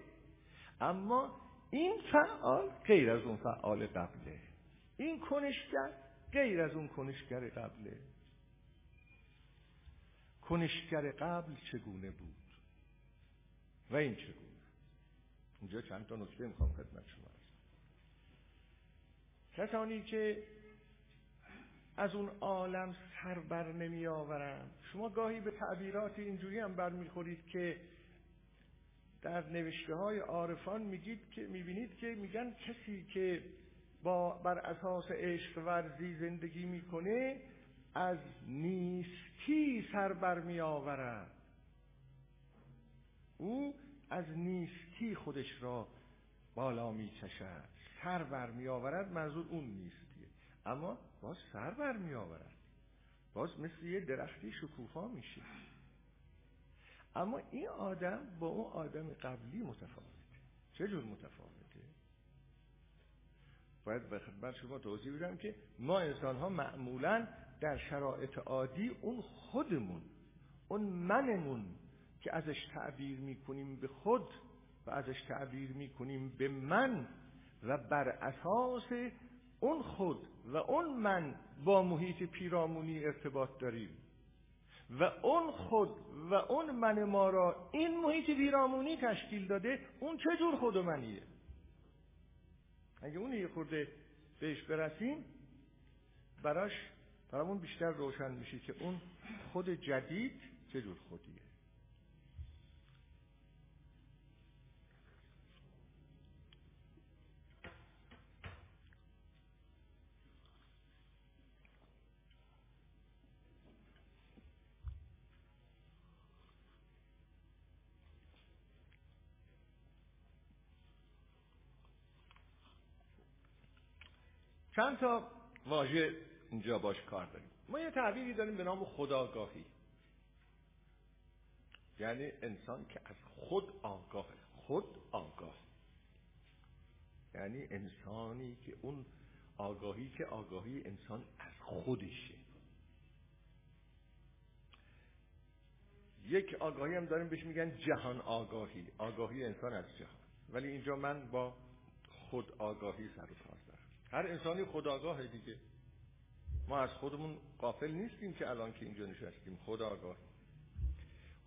اما این فعال غیر از اون فعال قبله. این کنشگر غیر از اون کنشگر قبله. کنشگر قبل چگونه بود؟ و این چگونه؟ اینجا چند تا نکته می‌خوام خدمت شما کسانی که از اون عالم سر بر نمی آورند شما گاهی به تعبیرات اینجوری هم برمیخورید که در نوشته های عارفان میگید که می‌بینید که میگن کسی که با بر اساس عشق ورزی زندگی می‌کنه از نیستی سر بر می آورد او از نیستی خودش را بالا می چشد سر بر می آورد منظور اون نیستیه. اما باز سر بر می آورد باز مثل یه درختی شکوفا میشه اما این آدم با اون آدم قبلی متفاوته. جور متفاوته؟ باید به خدمت شما توضیح بدم که ما انسان ها معمولا در شرایط عادی اون خودمون اون منمون که ازش تعبیر می‌کنیم به خود و ازش تعبیر می‌کنیم به من و بر اساس اون خود و اون من با محیط پیرامونی ارتباط داریم. و اون خود و اون من ما را این محیط پیرامونی تشکیل داده اون چه جور خود و منیه؟ اگه اون یه خورده بهش برسیم براش برامون بیشتر روشن میشه که اون خود جدید چه جور خودیه چند تا واژه اینجا باش کار داریم. ما یه تعبیری داریم به نام خداگاهی. یعنی انسان که از خود آگاه خود آگاه. یعنی انسانی که اون آگاهی که آگاهی انسان از خودشه. یک آگاهی هم داریم بهش میگن جهان آگاهی. آگاهی انسان از جهان. ولی اینجا من با خود آگاهی سر و هر انسانی خداگاه دیگه. ما از خودمون قافل نیستیم که الان که اینجا نشستیم. خداگاه.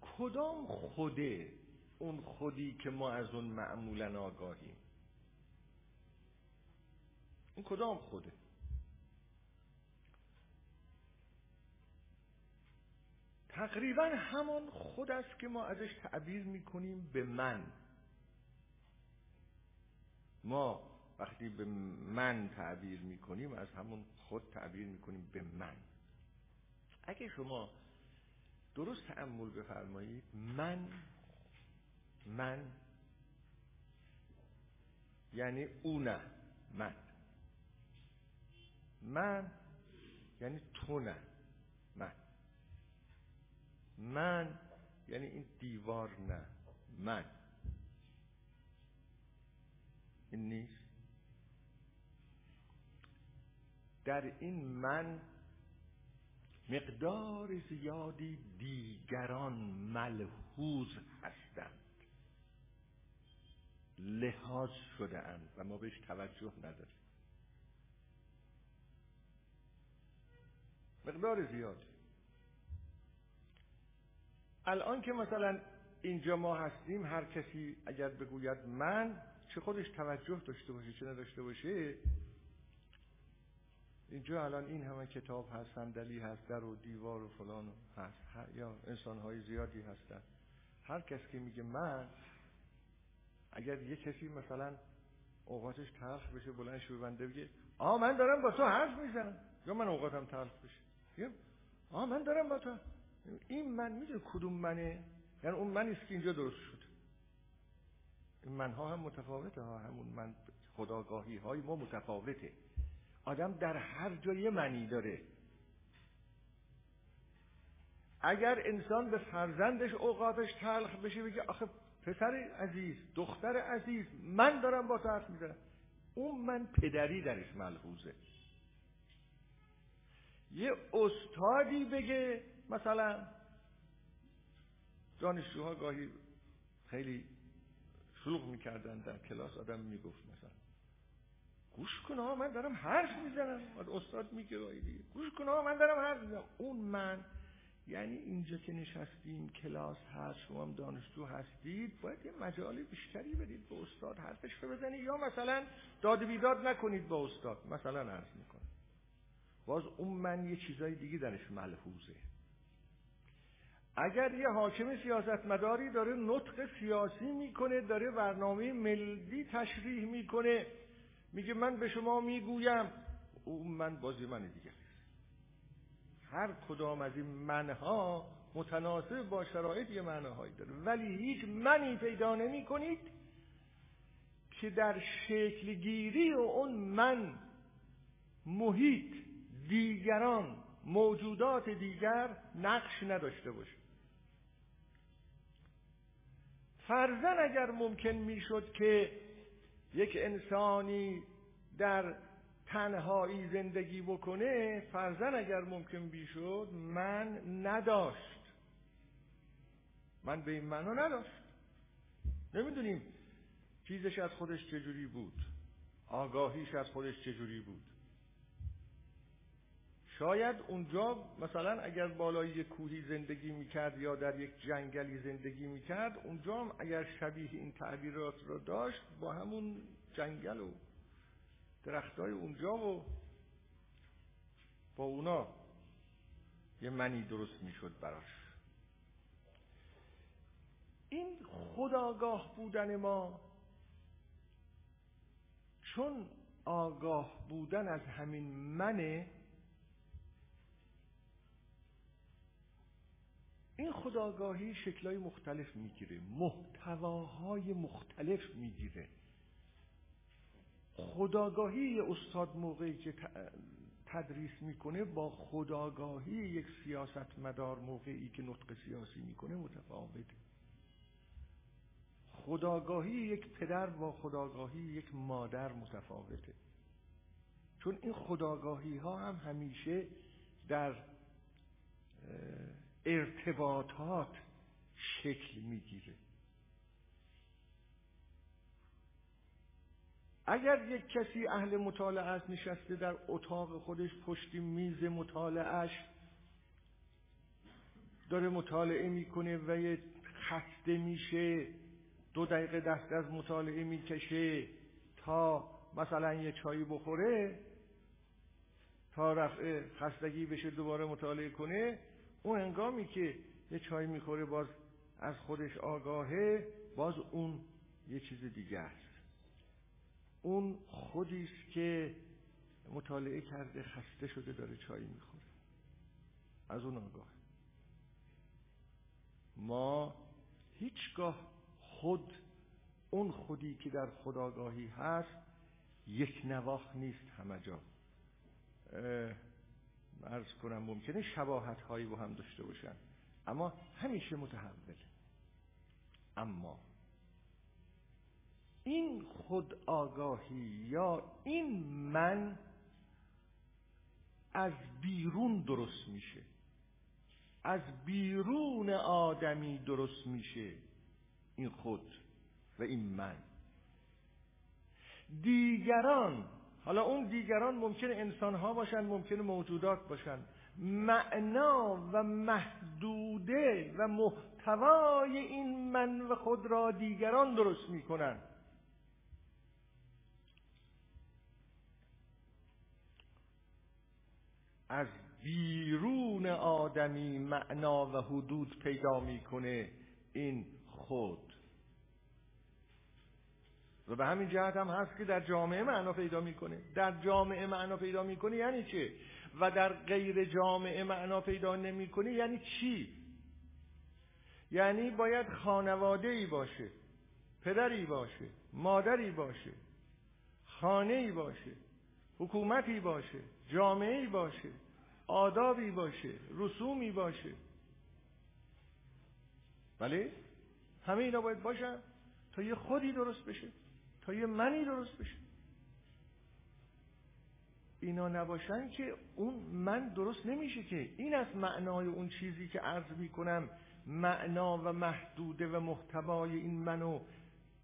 کدام خوده اون خودی که ما از اون معمولا آگاهیم؟ این کدام خوده؟ تقریبا همان خود است که ما ازش تعبیر می‌کنیم به من. ما وقتی به من تعبیر می‌کنیم از همون خود تعبیر می‌کنیم به من. اگه شما درست تعمل بفرمایید من من یعنی او نه من. من یعنی تو نه من. من یعنی این دیوار نه من. این نیست؟ در این من مقدار زیادی دیگران ملحوظ هستند. لحاظ شده اند و ما بهش توجه نداریم. مقدار زیادی. الان که مثلا اینجا ما هستیم هر کسی اگر بگوید من چه خودش توجه داشته باشه چه نداشته باشه اینجا الان این همه کتاب هست صندلی هست در و دیوار و فلان هست. یا انسانهای زیادی هستن. هر کس که میگه من اگر یه کسی مثلا اوقاتش تلخ بشه بلند شو بنده بگه آ من دارم با تو حرف می‌زنم. یا من اوقاتم تلخ بشه. آ من دارم با تو. این من می‌دونه کدوم منه؟ یعنی اون منی که اینجا درست شد این منها هم متفاوته ها. همون من خداگاهی های ما متفاوته. آدم در هر جای منی داره. اگر انسان به فرزندش اوقاتش تلخ بشه بگه آخه پسر عزیز دختر عزیز من دارم با تو حرف می‌زنم. اون من پدری درش ملحوظه. یه استادی بگه مثلا دانشجوها گاهی خیلی شلوغ می‌کردن در کلاس آدم می‌گفت مثلا. گوش کن ها من دارم حرف می‌زنم. استاد میگه دیگه. گوش کن ها من دارم حرف می‌زنم. اون من یعنی اینجا که نشستیم کلاس هست شما هم دانشجو هستید باید یه مجال بیشتری بدید به استاد حرفش رو بزنید. یا مثلا داد بیداد نکنید با استاد. مثلا عرض می‌کنه باز اون من یه چیزای دیگه درش ملحوظه. اگر یه حاکم سیاستمداری داره نطق سیاسی می‌کنه داره برنامه ملی تشریح می‌کنه میگه من به شما می‌گویم. اون من بازی من دیگه. هر کدام از این منها متناسب با شرایط یه معناهایی داره. ولی هیچ منی پیدا نمی کنید که در شکل گیری و اون من محیط دیگران موجودات دیگر نقش نداشته باشه. فرزن اگر ممکن می‌شد که یک انسانی در تنهایی زندگی بکنه فرزن اگر ممکن بیشد من نداشت. من به این منو نداشت. نمی‌دونیم چیزش از خودش چجوری بود. آگاهیش از خودش چجوری بود. شاید اونجا مثلا اگر بالای یک کوهی زندگی می‌کرد یا در یک جنگلی زندگی می‌کرد اونجا هم اگر شبیه این تعبیرات رو داشت با همون جنگل و درختای اونجا و با اونا یه منی درست می‌شد براش. این خداگاه بودن ما چون آگاه بودن از همین منه این خداگاهی شکلهای مختلف می‌گیره محتواهای مختلف می‌گیره. خداگاهی استاد موقعی که تدریس می‌کنه با خداگاهی یک سیاستمدار موقعی که نطق سیاسی می‌کنه متفاوته. خداگاهی یک پدر با خداگاهی یک مادر متفاوته. چون این خداگاهی ها هم همیشه در ارتباطات شکل می‌گیره. اگر یک کسی اهل مطالعه است نشسته در اتاق خودش پشت میز مطالعهش داره مطالعه می‌کنه و یه خسته میشه دو دقیقه دست از مطالعه می‌کشه تا مثلا یه چایی بخوره تا رفع خستگی بشه دوباره مطالعه کنه اون هنگامی که یه چای می‌خوره باز از خودش آگاهه باز اون یه چیز دیگه است. اون خودیست که مطالعه کرده خسته شده داره چای می‌خوره. از اون آگاه. ما هیچگاه خود اون خودی که در خداگاهی هست یک نواخ نیست همه جا. ارز کنم ممکنه شباهت هایی با هم داشته باشن. اما همیشه متحول. اما این خود آگاهی یا این من از بیرون درست میشه. از بیرون آدمی درست میشه این خود و این من. دیگران حالا اون دیگران ممکنه انسان ها باشن ممکنه موجودات باشن. معنا و محدوده و محتوای این من و خود را دیگران درست می‌کنن. از بیرون آدمی معنا و حدود پیدا می‌کنه این خود. و به همین جهت هم هست که در جامعه معنا پیدا می‌کنه. در جامعه معنا پیدا می‌کنه یعنی چه و در غیر جامعه معنا پیدا نمی‌کنه یعنی چی؟ یعنی باید خانواده ای باشه پدری باشه مادری باشه خانه ای باشه حکومتی باشه جامعه ای باشه آدابی باشه رسومی باشه. ولی همه اینا باید باشن تا یه خودی درست بشه. یه منی درست بشه. اینا نباشن که اون من درست نمیشه که. این از معنای اون چیزی که عرض می‌کنم معنا و محدوده و محتوای این منو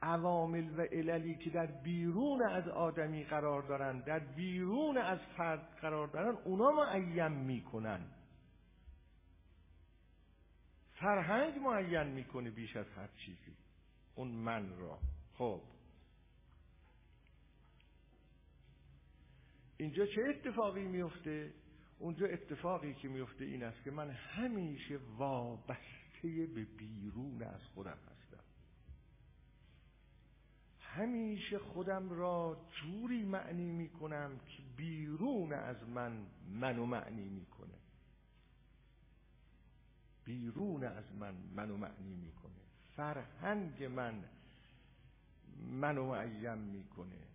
عوامل و عللی که در بیرون از آدمی قرار دارن در بیرون از فرد قرار دارن اونا معین می‌کنن. فرهنگ معین می‌کنه بیش از هر چیزی. اون من را. خب. اینجا چه اتفاقی میفته؟ اونجا اتفاقی که میفته این است که من همیشه وابسته به بیرون از خودم هستم. همیشه خودم را جوری معنی می‌کنم که بیرون از من منو معنی می‌کنه. بیرون از من منو معنی می‌کنه. فرهنگ من منو معیم می‌کنه.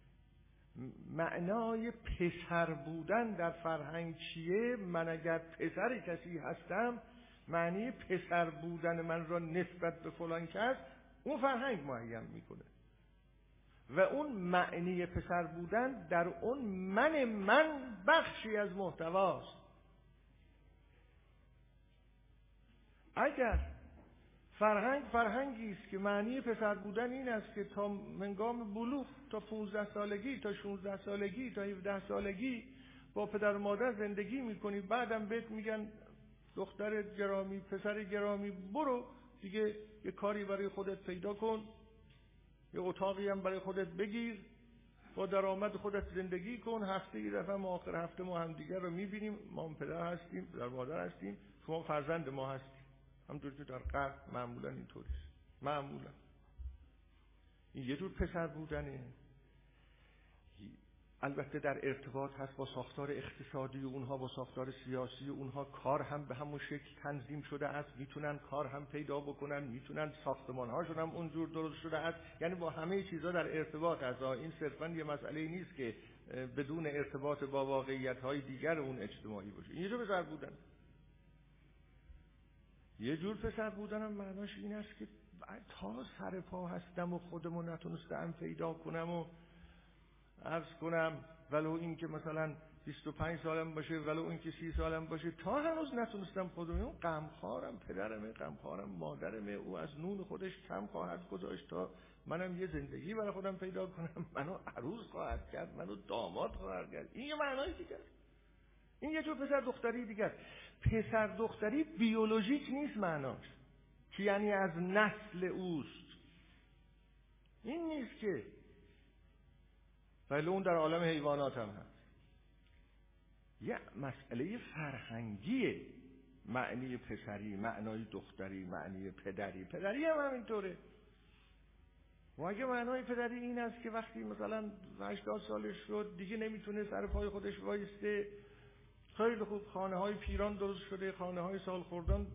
معنای پسر بودن در فرهنگ چیه؟ من اگر پسر کسی هستم معنی پسر بودن من را نسبت به فلان کس اون فرهنگ معیم می‌کنه. و اون معنی پسر بودن در اون من من بخشی از محتواست. اگر فرهنگ فرهنگی است که معنی پسر بودن این است که تا منگام بلوغ تا 15 سالگی تا 16 سالگی تا 17 سالگی با پدر و مادر زندگی می‌کنی. بعدم بهت میگن دختر گرامی پسر گرامی برو دیگه یه کاری برای خودت پیدا کن یه اتاقی هم برای خودت بگیر با درآمد خودت زندگی کن. هفته دفعه ما آخر هفته ما هم دیگر رو می‌بینیم. ما پدر هستیم پدر مادر هستیم. شما فرزند ما هستیم همونطور که در غرب معمولا اینطوریست معمولا. این یه جور پسر بودنه. البته در ارتباط هست با ساختار اقتصادی اونها با ساختار سیاسی اونها. کار هم به همون شکل تنظیم شده است. می‌تونن کار هم پیدا بکنن. می‌تونن ساختمان هاشون هم اونجور درست شده است. یعنی با همه چیزا در ارتباط هست این صرفا یه مسئله نیست که بدون ارتباط با واقعیت های دیگر اون اجتماعی باشه. این رو پسر بودن. یه جور پسر بودنم معناش این است که تا سر پا هستم و خودمو نتونستم پیدا کنم و عرض کنم ولو این که مثلا 25 سالم باشه ولو این که 30 سالم باشه تا هنوز نتونستم خودم اون غمخوارم پدرمه غمخوارم مادرمه او از نون خودش کم خواهد گذاشت تا منم یه زندگی برای خودم پیدا کنم. منو عروس خواهد کرد منو داماد خواهد کرد. این یه معنای دیگه این یه جور پسر دختری دیگه پسر دختری بیولوژیک نیست معناش. که یعنی از نسل اوست؟ این نیست که. ولی اون در عالم حیوانات هم هست. یه مسئله فرهنگیه. معنی پسری معنای دختری معنی پدری. پدری هم همینطوره. و اگه معنای پدری این است که وقتی مثلا 80 سالش شد دیگه نمی‌تونه سر پای خودش وایسته. خیلی خوب. خانه های پیران درست شده خانه های سال خوردن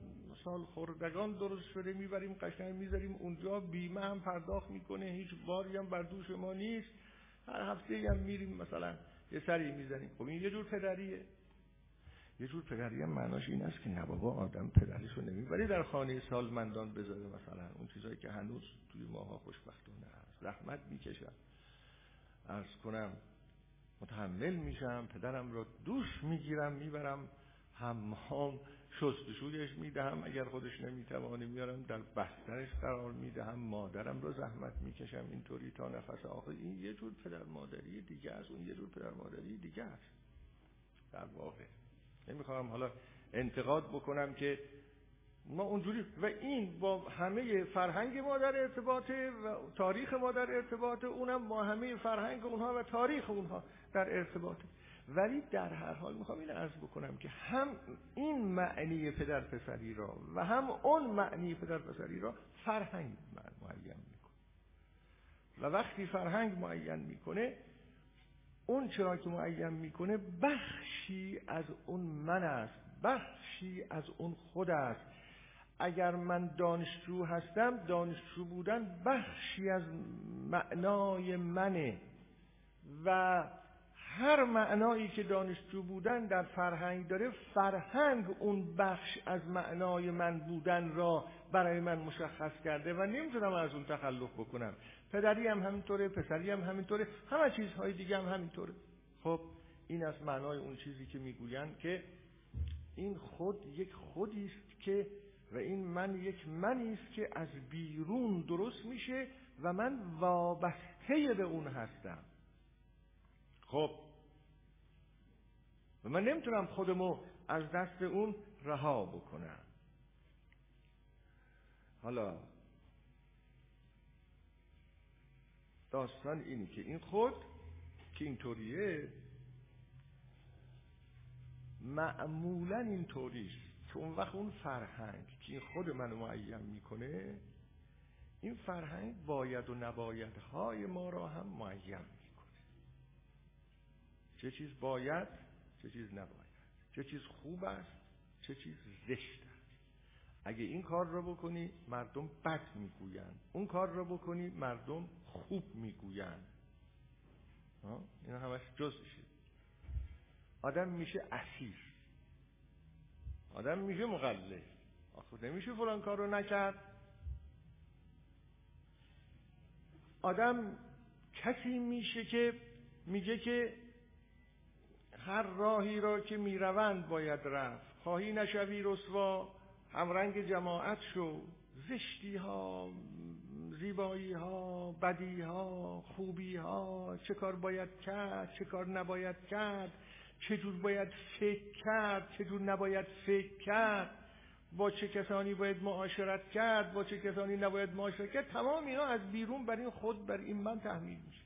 سال خوردگان درست شده. می‌بریم قشنگ می‌ذاریم اونجا. بیمه هم پرداخت می‌کنه. هیچ باری هم بر دوش ما نیست. هر هفته هم میریم مثلا یه سری می‌زنیم. خب این یه جور پدریه. یه جور پدری هم معناش این است که نه بابا آدم پدریشو نمی‌بری در خانه سالمندان بذاره مثلا. اون چیزایی که هنوز توی ماها خوشبختانه هست. زحمت می‌کشم ارز کنم متحمل میشم پدرم را دوش می‌گیرم می‌برم حمام شستشویش می‌دهم اگر خودش نمی‌توانه میارم در بسترش قرار می‌دهم مادرم رو زحمت می‌کشم اینطوری تا نفس آخر. این یه جور پدر مادری دیگه است اون یه جور پدر مادری دیگه است. در واقع. نمی‌خوام حالا انتقاد بکنم که ما اونجوری و این با همه فرهنگ ما در ارتباطه و تاریخ ما در ارتباطه اونم با همه فرهنگ اونها و تاریخ اونها. در ارتباطه ولی در هر حال می‌خوام این عرض بکنم که هم این معنی پدر پسری را و هم اون معنی پدر پسری را فرهنگ معین می‌کنه. و وقتی فرهنگ معین می‌کنه اون چرا که معین می‌کنه بخشی از اون من است بخشی از اون خود است. اگر من دانشجو هستم دانشجو بودن بخشی از معنای منه. و هر معنایی که دانشجو بودن در فرهنگ داره فرهنگ اون بخش از معنای من بودن را برای من مشخص کرده و نمی‌تونم از اون تخلف بکنم. پدری هم همینطوره پسری هم همینطوره همه چیزهای دیگه هم همینطوره. خب این از معنای اون چیزی که می‌گویند که این خود یک خودی است که و این من یک منی است که از بیرون درست میشه و من وابسته به اون هستم. خب و من نمی‌تونم خودمو از دست اون رها بکنم. حالا داستان اینی که این خود که اینطوریه معمولا اینطوریست. که اون وقت اون فرهنگ که این خود منو معین می‌کنه این فرهنگ باید و نباید های ما را هم معین می‌کنه. چه چیز باید؟ چه چیز نباید. چه چیز خوب است چه چیز زشت است. اگه این کار را بکنی مردم بد می‌گویند. اون کار را بکنی مردم خوب می‌گویند. اینا همش جزشه آدم میشه اسیر. آدم میشه مقلد. آخه نمیشه فلان کار رو نکرد. آدم کسی میشه که میگه که هر راهی را که می‌روند باید رفت. خواهی نشوی رسوا همرنگ جماعت شو. زشتی ها زیبایی ها بدی ها خوبی ها چه کار باید کرد چه کار نباید کرد چه جور باید فکر کرد چه جور نباید فکر کرد با چه کسانی باید معاشرت کرد با چه کسانی نباید معاشرت کرد. تمام اینا از بیرون بر این خود بر این من تحمیل میشه.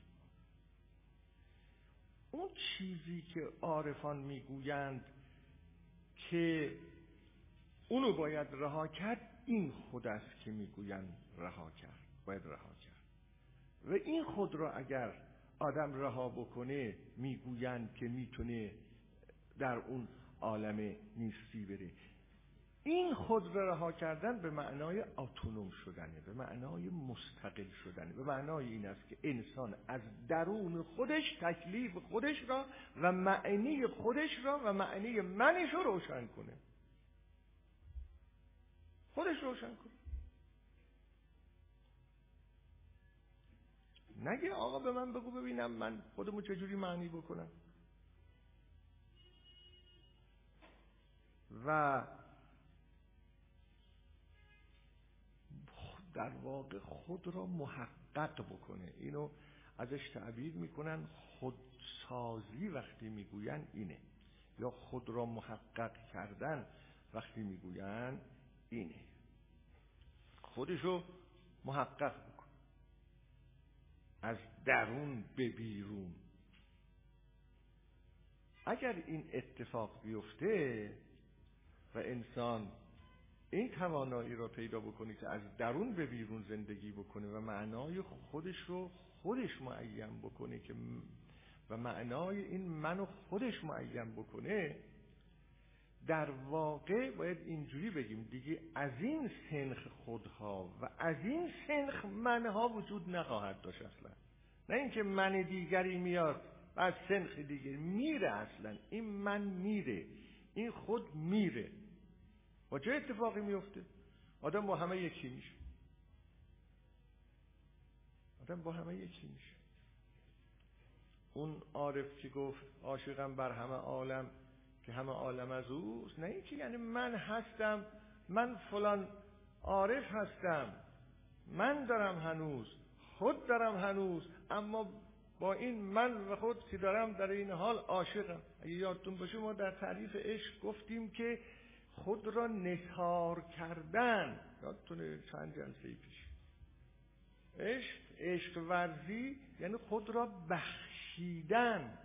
اون چیزی که عارفان می‌گویند که اونو باید رها کرد این خود است که می‌گویند رها کرد باید رها کرد. و این خود را اگر آدم رها بکنه می‌گویند که می‌تونه در اون عالم نیستی بره. این خود را رها کردن به معنای اتونوم شدنه به معنای مستقل شدنه به معنای این است که انسان از درون خودش تکلیف خودش را و معنی خودش را و معنی منش رو روشن کنه. خودش روشن کنه. نگه آقا به من بگو ببینم من خودمو چجوری معنی بکنم. و در واقع خود را محقق بکنه. اینو ازش تعبیر می‌کنن خودسازی وقتی می‌گوین اینه. یا خود را محقق کردن وقتی می‌گوین اینه. خودشو محقق بکن. از درون به بیرون. اگر این اتفاق بیفته و انسان این توانایی را پیدا بکنه که از درون به بیرون زندگی بکنه و معنای خودش رو خودش معین بکنه که و معنای این منو خودش معین بکنه در واقع باید اینجوری بگیم دیگه از این سنخ خودها و از این سنخ منها وجود نخواهد داشت اصلا. نه اینکه من دیگری میاد و از سنخ دیگری میره اصلا. این من میره این خود میره. با چه اتفاقی میفته؟ آدم با همه یکی میشه. آدم با همه یکی میشه. اون عارف که گفت عاشقم بر همه عالم که همه عالم از اوست نه اینکه یعنی من هستم من فلان عارف هستم من دارم هنوز خود دارم هنوز اما با این من و خود که دارم در این حال عاشقم. اگه یادتون باشه ما در تعریف عشق گفتیم که خود را نثار کردن. یادتونه چند جلسه پیش؟ عشق عشق ورزی یعنی خود را بخشیدن.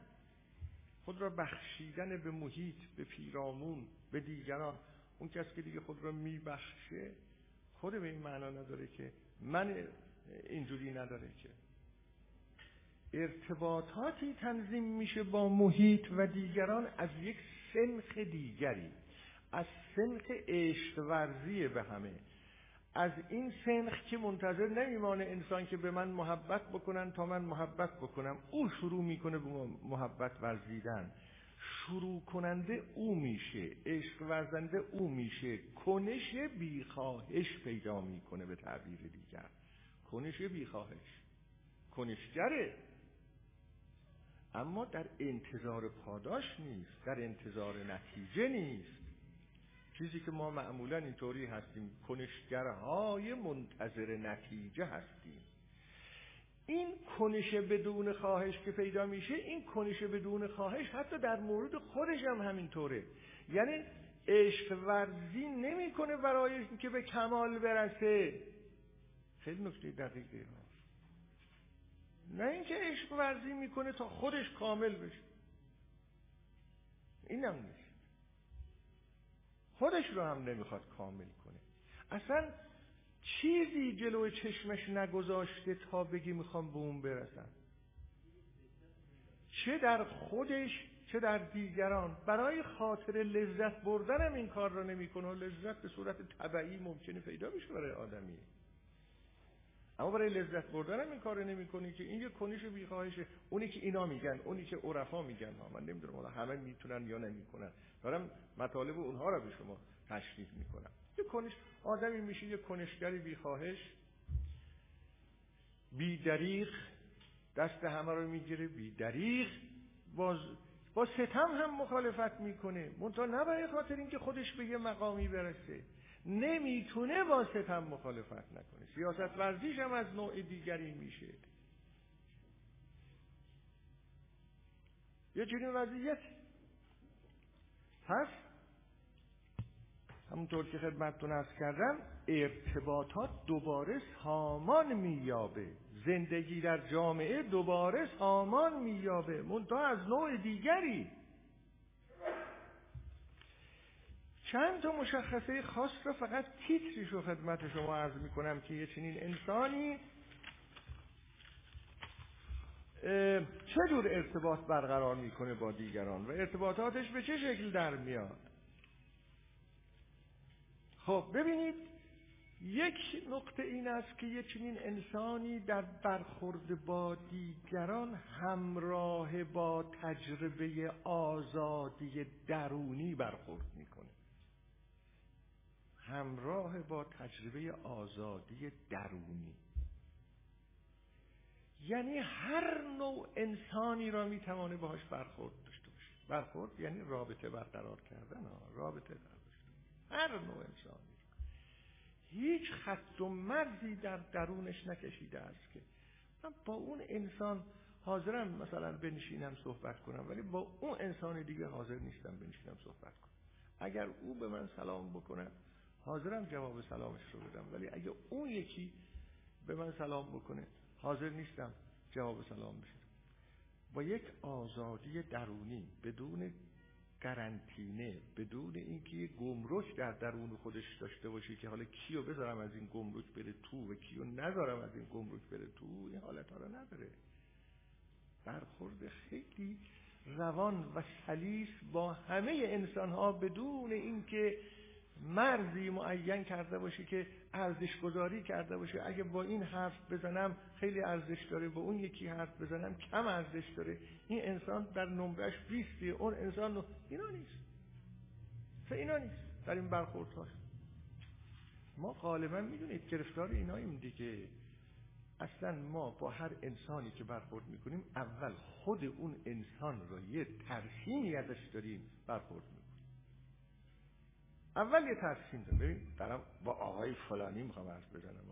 خود را بخشیدن به محیط به پیرامون به دیگران. اون کس که دیگه خود را میبخشه خود به این معنا نداره که من اینجوری نداره که؟ ارتباطاتی تنظیم میشه با محیط و دیگران از یک سنخ دیگری. از سنخ عشق ورزی به همه. از این سنخ که منتظر نمیمانه انسان که به من محبت بکنن تا من محبت بکنم. او شروع می‌کنه به محبت ورزیدن. شروع کننده او میشه عشق ورزنده او میشه. کنش بیخواهش پیدا می‌کنه به تعبیر دیگر. کنش بیخواهش. کنشگره. اما در انتظار پاداش نیست در انتظار نتیجه نیست. چیزی که ما معمولا اینطوری هستیم کنشگرهای منتظر نتیجه هستیم. این کنش بدون خواهش که پیدا میشه این کنش بدون خواهش حتی در مورد خودش هم همینطوره. یعنی عشق ورزی نمی‌کنه برای که به کمال برسه. خیلی نکته دقیقه ها نه اینکه عشق ورزی می‌کنه تا خودش کامل بشه. اینم نیست خودش رو هم نمی‌خواد کامل کنه. اصلا چیزی جلوی چشمش نگذاشته تا بگی می‌خوام به اون برسم. چه در خودش چه در دیگران. برای خاطر لذت بردنم این کار رو نمی‌کنه لذت به صورت طبعی ممکنه پیدا بشه برای آدمی. اما برای لذت بردنم این کار نمی‌کنه که این یه کنش بیخواهشه. اونی که اینا میگن اونی که عرفا میگن. ها من نمی‌دونم همه می‌تونن یا نمی‌کنن. دارم مطالب اونها رو به شما تشریح می‌کنم. یه کنش آدمی میشه یه کنشگری بیخواهش. بی دریغ دست همه رو می‌گیره بی دریغ باز با ستم هم مخالفت می‌کنه. منتها نه برای خاطر اینکه خودش به یه مقامی برسه. نمی‌تونه با ستم مخالفت نکنه. سیاست ورزیش هم از نوع دیگری میشه. یه چنین وضعیت. پس همونطور که خدمتتون ارز کردم ارتباطات دوباره سامان مییابه. زندگی در جامعه دوباره سامان مییابه. منتها از نوع دیگری. چند تا مشخصه خاص رو فقط تیتریش رو خدمت شما عرض می‌کنم که یه چنین انسانی چه جور ارتباط برقرار می‌کنه با دیگران و ارتباطاتش به چه شکل در میاد؟ خب ببینید یک نقطه این است که یه چنین انسانی در برخورد با دیگران همراه با تجربه آزادی درونی برخورد می‌کنه. همراه با تجربه آزادی درونی. یعنی هر نوع انسانی را می‌توانه باهاش برخورد داشته باشه. برخورد یعنی رابطه برقرار کردن رابطه هر نوع انسانی هیچ خط و مرزی در درونش نکشیده است که من با اون انسان حاضرم مثلا بنشینم صحبت کنم ولی با اون انسان دیگه حاضر نیستم بنشینم صحبت کنم. اگر او به من سلام بکنه حاضرم جواب سلامش رو بدم ولی اگه اون یکی به من سلام بکنه حاضر نیستم جواب سلام بشه. با یک آزادی درونی بدون قرنطینه بدون اینکه گمرک در درون خودش داشته باشه که حالا کیو بذارم از این گمرک بره تو و کیو نذارم از این گمرک بره تو این حالت ها رو نداره. برخورد خیلی روان و سلیس با همه انسان ها بدون اینکه مرزی معین کرده باشه که ارزش گذاری کرده باشه. اگه با این حرف بزنم خیلی ارزش داره. با اون یکی حرف بزنم کم ارزش داره. این انسان در نمرش بیستی اون انسان اینا نیست. اینا نیست. در این برخورد هاست ما غالبا می‌دونید گرفتار ایناییم دیگه. اصلا ما با هر انسانی که برخورد می‌کنیم اول خود اون انسان رو یه ترسیمی ازش داریم برخورد می‌کنیم. اول یه داریم. ببین دارم با آقای فلانی می‌خوام حرف بزنم.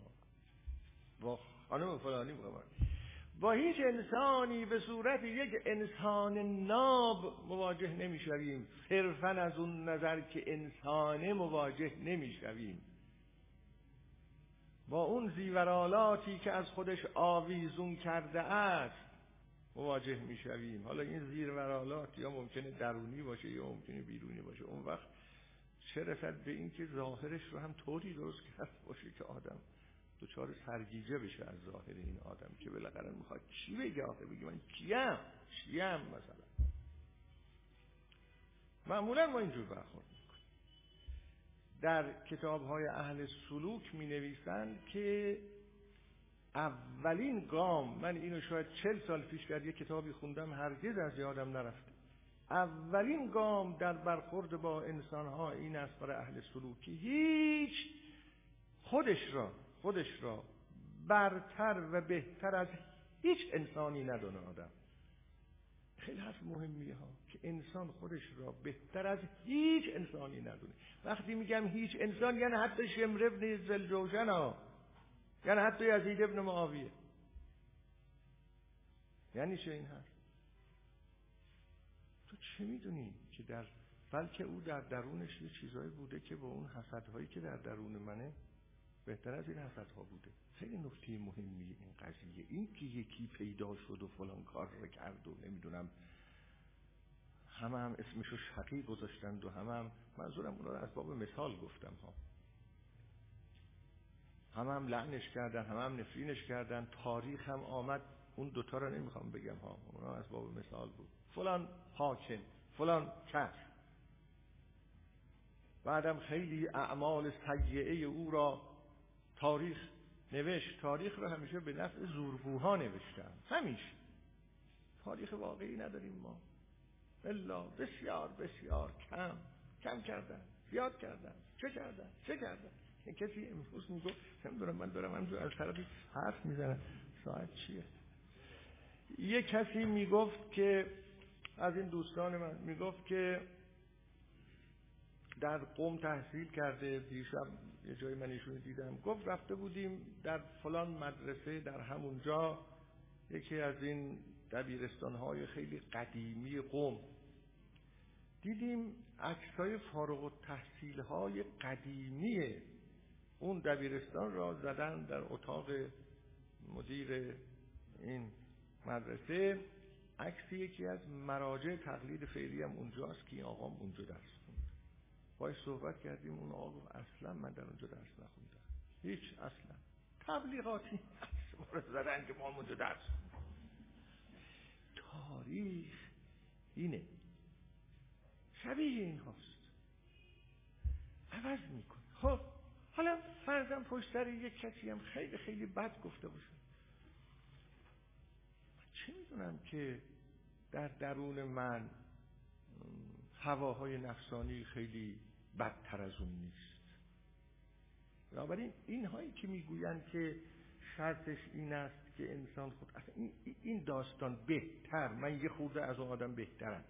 با خانم فلانی می‌خوام با هیچ انسانی به صورت یک انسان ناب مواجه نمی‌شویم. صرفا از اون نظر که انسانه مواجه نمی‌شویم. با اون زیورالاتی که از خودش آویزون کرده است مواجه می‌شویم. حالا این زیورالات یا ممکنه درونی باشه یا ممکنه بیرونی باشه. اون وقت چه رسد به اینکه ظاهرش رو هم طوری درست کرده باشه که آدم دچار سرگیجه بشه از ظاهر این آدم که بالاخره می‌خواد چی بگه آخه؟ بگه من کیم؟ چیم مثلا؟ معمولا ما اینجور برخورد می‌کنیم. در کتاب های اهل سلوک می نویسند که اولین گام من اینو شاید چل سال پیش در یک کتابی خوندم هرگز از یادم نرفته. اولین گام در برخورد با انسان ها این است برای اهل سلوکی. هیچ خودش را خودش را برتر و بهتر از هیچ انسانی ندانه آدم. خیلی حرف مهمیه ها که انسان خودش را بهتر از هیچ انسانی ندونه. وقتی میگم هیچ انسان یعنی حتی شمر ابن زلجوشن ها یعنی حتی یزید ابن معاویه. یعنی چه این حرف؟ چه می‌دونی که در بلکه او در درونش یه چیزایی بوده که با اون حسدهایی که در درون منه بهتر از این حسدها بوده. خیلی نکته مهمی این قضیه. این که یکی پیدا شد و فلان کار رو کرد و نمی‌دونم همه هم اسمشو شقی گذاشتند و همه هم منظورم اونا رو از باب مثال گفتم ها. همه هم لعنش کردن همه هم نفرینش کردن. تاریخ هم آمد. اون دوتا رو نمی‌خوام بگم ها. اونا از باب مثال بود. فلان حاکم فلان کس بعدم خیلی اعمال سیعه او را تاریخ نوشت. تاریخ رو همیشه به نفع زورگوها نوشتن. همیشه. تاریخ واقعی نداریم ما. الا بسیار بسیار کم. کم کردن. زیاد کردن. چه کردن؟ چه کردن؟ کسی امروز می‌گفت نمی‌دونم من دارم همجور از طرفی حرف می‌زنم. ساعت چیه؟ یه کسی می‌گفت که از این دوستان من می‌گفت که در قوم تحصیل کرده دیشب یه جایی من ایشون دیدم. گفت رفته بودیم در فلان مدرسه در همونجا یکی از این دبیرستان های خیلی قدیمی قوم. دیدیم عکسای فارغ التحصیل های قدیمی اون دبیرستان را زدن در اتاق مدیر این مدرسه. عکس یکی از مراجع تقلید فعلی هم اونجاست که این آقام اونجا درس باید صحبت کردیم اون آقا اصلا من در اونجا درس نخوندم. هیچ اصلا. تبلیغاتی ما زدن که ما اونجا درس تاریخ اینه. شبیه این هاست. عوض میکن خب حالا فرضم پشت سر یک کسی هم خیلی خیلی بد گفته باشه. چه می‌دونم که در درون من هواهای نفسانی خیلی بدتر از اون نیست. بنابراین این هایی که می‌گویند که شرطش این است که انسان خود این داستان بهتر. من یه خورده از اون آدم بهترم.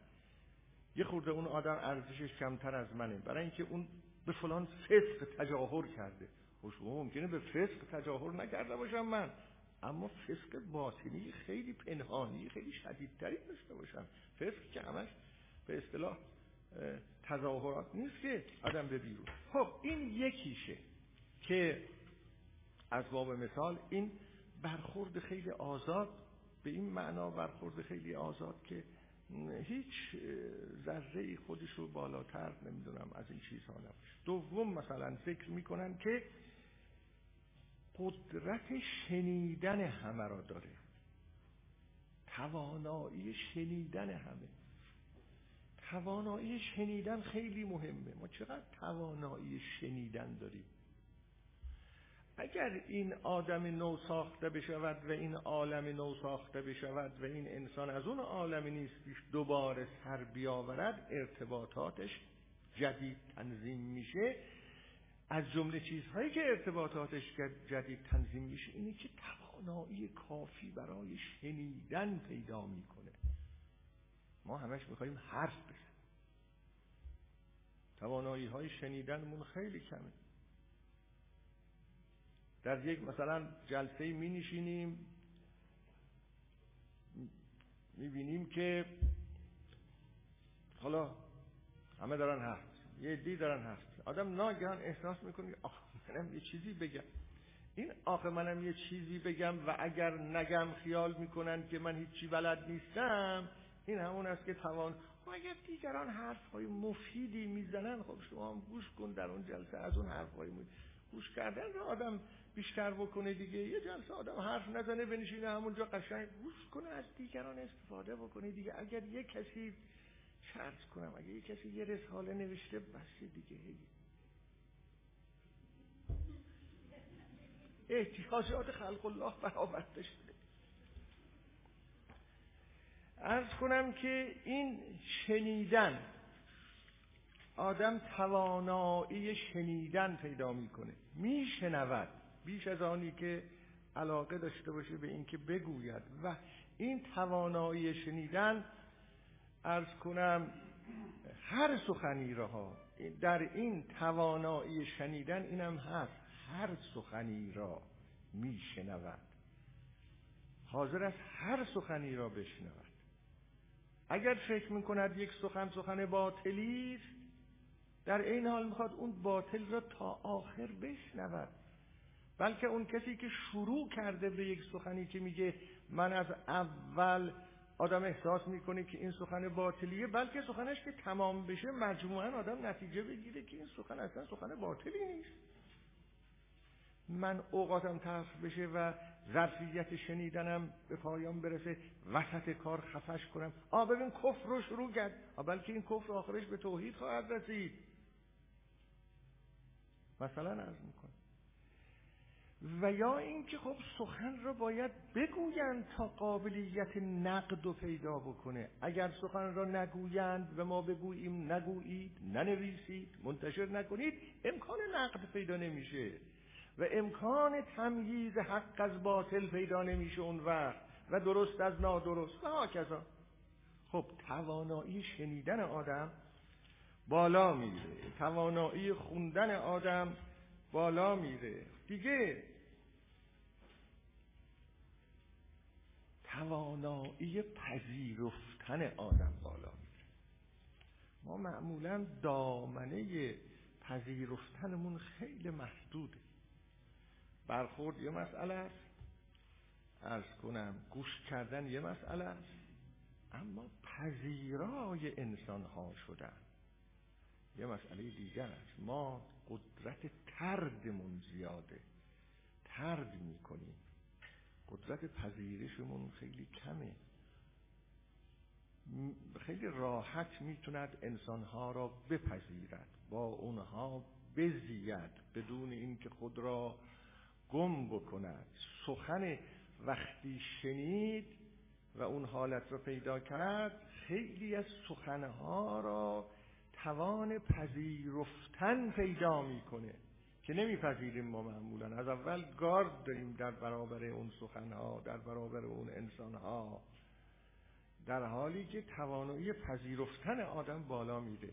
یه خورده اون آدم ارزشش کمتر از منه. برای اینکه اون به فلان فسق تجاهر کرده. خوش ممکنه به فسق تجاهر نکرده باشم من. اما فسق باطنی خیلی پنهانی خیلی شدیدتری داشته باشم فسق که همش به اصطلاح تظاهرات نیست که آدم به بیرون. خب این یکیشه که از باب مثال این برخورد خیلی آزاد به این معنا برخورد خیلی آزاد که هیچ ذره خودش رو بالاتر نمی‌دونم از این چیزها نباشه. دوم مثلا فکر می‌کنن که قدرت شنیدن همه را داره. توانایی شنیدن همه. توانایی شنیدن خیلی مهمه. ما چقدر توانایی شنیدن داریم؟ اگر این آدم نو ساخته بشود و این عالم نو ساخته بشود و این انسان از اون عالمی نیستیش دوباره سر بیاورد ارتباطاتش جدید تنظیم میشه. از جمله چیزهایی که ارتباطاتش جدید تنظیم میشه اینه که توانایی کافی برای شنیدن پیدا می‌کنه. ما همش می‌خوایم حرف بزنیم. توانایی های شنیدنمون خیلی کمه. در یک مثلا جلسه می نشینیم می بینیم که حالا همه دارن حرف یه دی دارن حرف آدم ناگهان احساس می‌کنه آخ منم یه چیزی بگم. این آخه منم یه چیزی بگم و اگر نگم خیال می‌کنن که من هیچی بلد نیستم این همون است که توان. اگر دیگران حرف های مفیدی می‌زنن؟ خب شما هم گوش کن در اون جلسه از اون حرف های گوش کردن آدم بیشتر بکنه دیگه. یه جلسه آدم حرف نزنه بنشینه همونجا قشنگ گوش کنه از دیگران استفاده بکنه دیگه. اگر یه کسی شرط کنم اگر یه کسی یه رساله نوشته بس دیگه. هی احتیاجات خلق الله برآورده شده. ارز کنم که این شنیدن آدم توانایی شنیدن پیدا می‌کنه. میشنود. بیش از آنی که علاقه داشته باشه به اینکه بگوید. و این توانایی شنیدن ارز کنم هر سخنی را در این توانایی شنیدن اینم هست. هر سخنی را میشنود. حاضر است هر سخنی را بشنود. اگر فکر می‌کند یک سخن سخن باطلی در این حال می‌خواد اون باطل را تا آخر بشنود. بلکه اون کسی که شروع کرده به یک سخنی که میگه من از اول آدم احساس می‌کنه که این سخن باطلیه بلکه سخنش که تمام بشه مجموعا آدم نتیجه بگیره که این سخن اصلا سخن باطلی نیست. من اوقاتم تلخ بشه و ظرفیت شنیدنم به پایان برسه وسط کار خفش کنم. آ ببین کفر رو شروع کرد. بلکه این کفر آخرش به توحید خواهد رسید. مثلا عرض می‌کنم. و یا اینکه خب سخن را باید بگویند تا قابلیت نقد و پیدا بکنه. اگر سخن را نگویند و ما بگوییم نگویید ننویسید منتشر نکنید امکان نقد پیدا نمیشه. و امکان تمییز حق از باطل پیدا نمیشه اون وقت و درست از نادرست. و هاکذا. خب توانایی شنیدن آدم بالا میره. توانایی خوندن آدم بالا میره. دیگه توانایی پذیرفتن آدم بالا میره. ما معمولا دامنه پذیرفتنمون خیلی محدوده. برخورد یه مسئله است. ارز کنم گوش کردن یه مسئله است. اما پذیرای انسان ها شدن. یه مسئله دیگر است. ما قدرت تردمون زیاده. ترد می‌کنیم. قدرت پذیرشمون خیلی کمه. خیلی راحت می‌توند انسانها را بپذیرد. با اونها بزید بدون اینکه خود را گم بکند. سخن وقتی شنید و اون حالت را پیدا کرد خیلی از سخنها را توان پذیرفتن پیدا می‌کنه که نمیپذیریم ما معمولا. از اول گارد داریم در برابر اون سخنها در برابر اون انسانها. در حالی که توانایی پذیرفتن آدم بالا میره.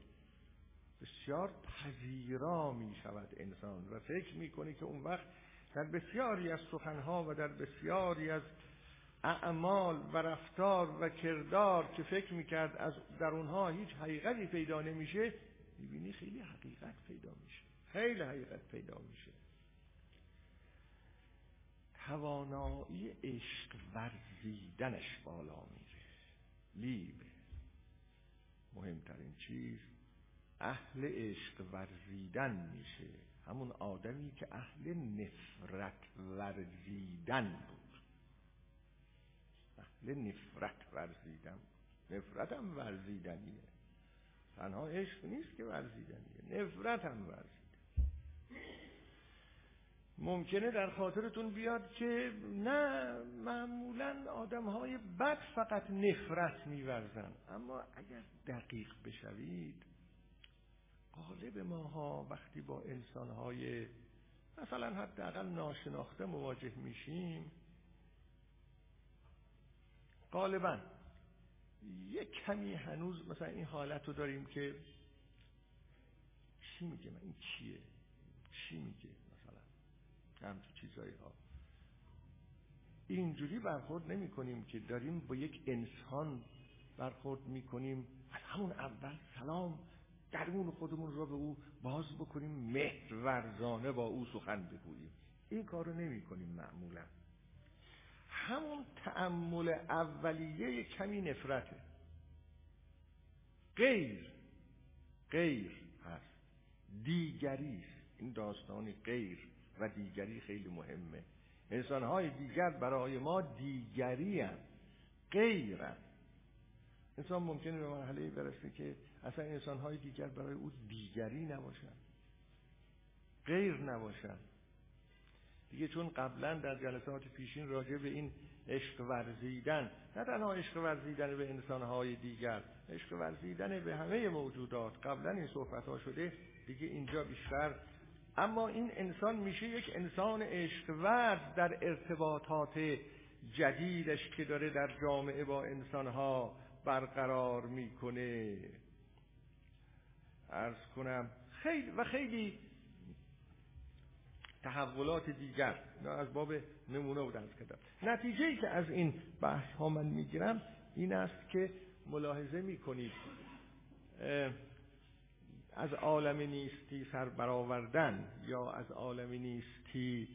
بسیار پذیرا می شود انسان و فکر می‌کنه که اون وقت در بسیاری از سخنها و در بسیاری از اعمال و رفتار و کردار که فکر می‌کرد از در اونها هیچ حقیقتی پیدا نمیشه می‌بینی خیلی حقیقت پیدا میشه. خیلی حقیقت پیدا میشه. توانایی عشق ورزیدنش بالا میره. لیب. مهمترین چیز اهل عشق ورزیدن میشه. همون آدمی که اهل نفرت ورزیدن بود. اهل نفرت ورزیدن. نفرت هم ورزیدنیه. تنها عشق نیست که ورزیدن نفرت هم ورزید ممکنه در خاطرتون بیاد که نه معمولا آدم های بد فقط نفرت میورزن. اما اگر دقیق بشوید غالب ماها وقتی با انسان های مثلا حداقل ناشناخته مواجه میشیم غالبا یک کمی هنوز مثلا این حالت رو داریم که چی میگه؟ من این چیه؟ چی میگه مثلا؟ همچون چیزایی ها اینجوری برخورد نمی کنیم که داریم با یک انسان برخورد می کنیم از همون اول سلام. درون خودمون را به او باز بکنیم مهر ورزانه با او سخن بگوییم. این کار رو نمی کنیم معمولا. همون تعمل اولیه کمی نفرته. غیر غیر هست. دیگری این داستانی غیر و دیگری خیلی مهمه. انسانهای دیگر برای ما دیگری هست غیر انسان ممکنه به مرحله برسه که اصلا انسانهای دیگر برای او دیگری نباشن. غیر نباشن. دیگه چون قبلا در جلسات پیشین راجع به این عشق ورزیدن نه تنها عشق ورزیدن به انسانهای دیگر عشق ورزیدن به همه موجودات قبلا این صحبت ها شده دیگه اینجا بیشتر. اما این انسان میشه یک انسان عشق ورز در ارتباطات جدیدش که داره در جامعه با انسانها برقرار می‌کنه. ارز کنم خیلی و خیلی تحولات دیگر از باب نمونه بود از کردم. نتیجه ای که از این بحث ها من می‌گیرم این است که ملاحظه می‌کنید از عالم نیستی سر برآوردن یا از عالم نیستی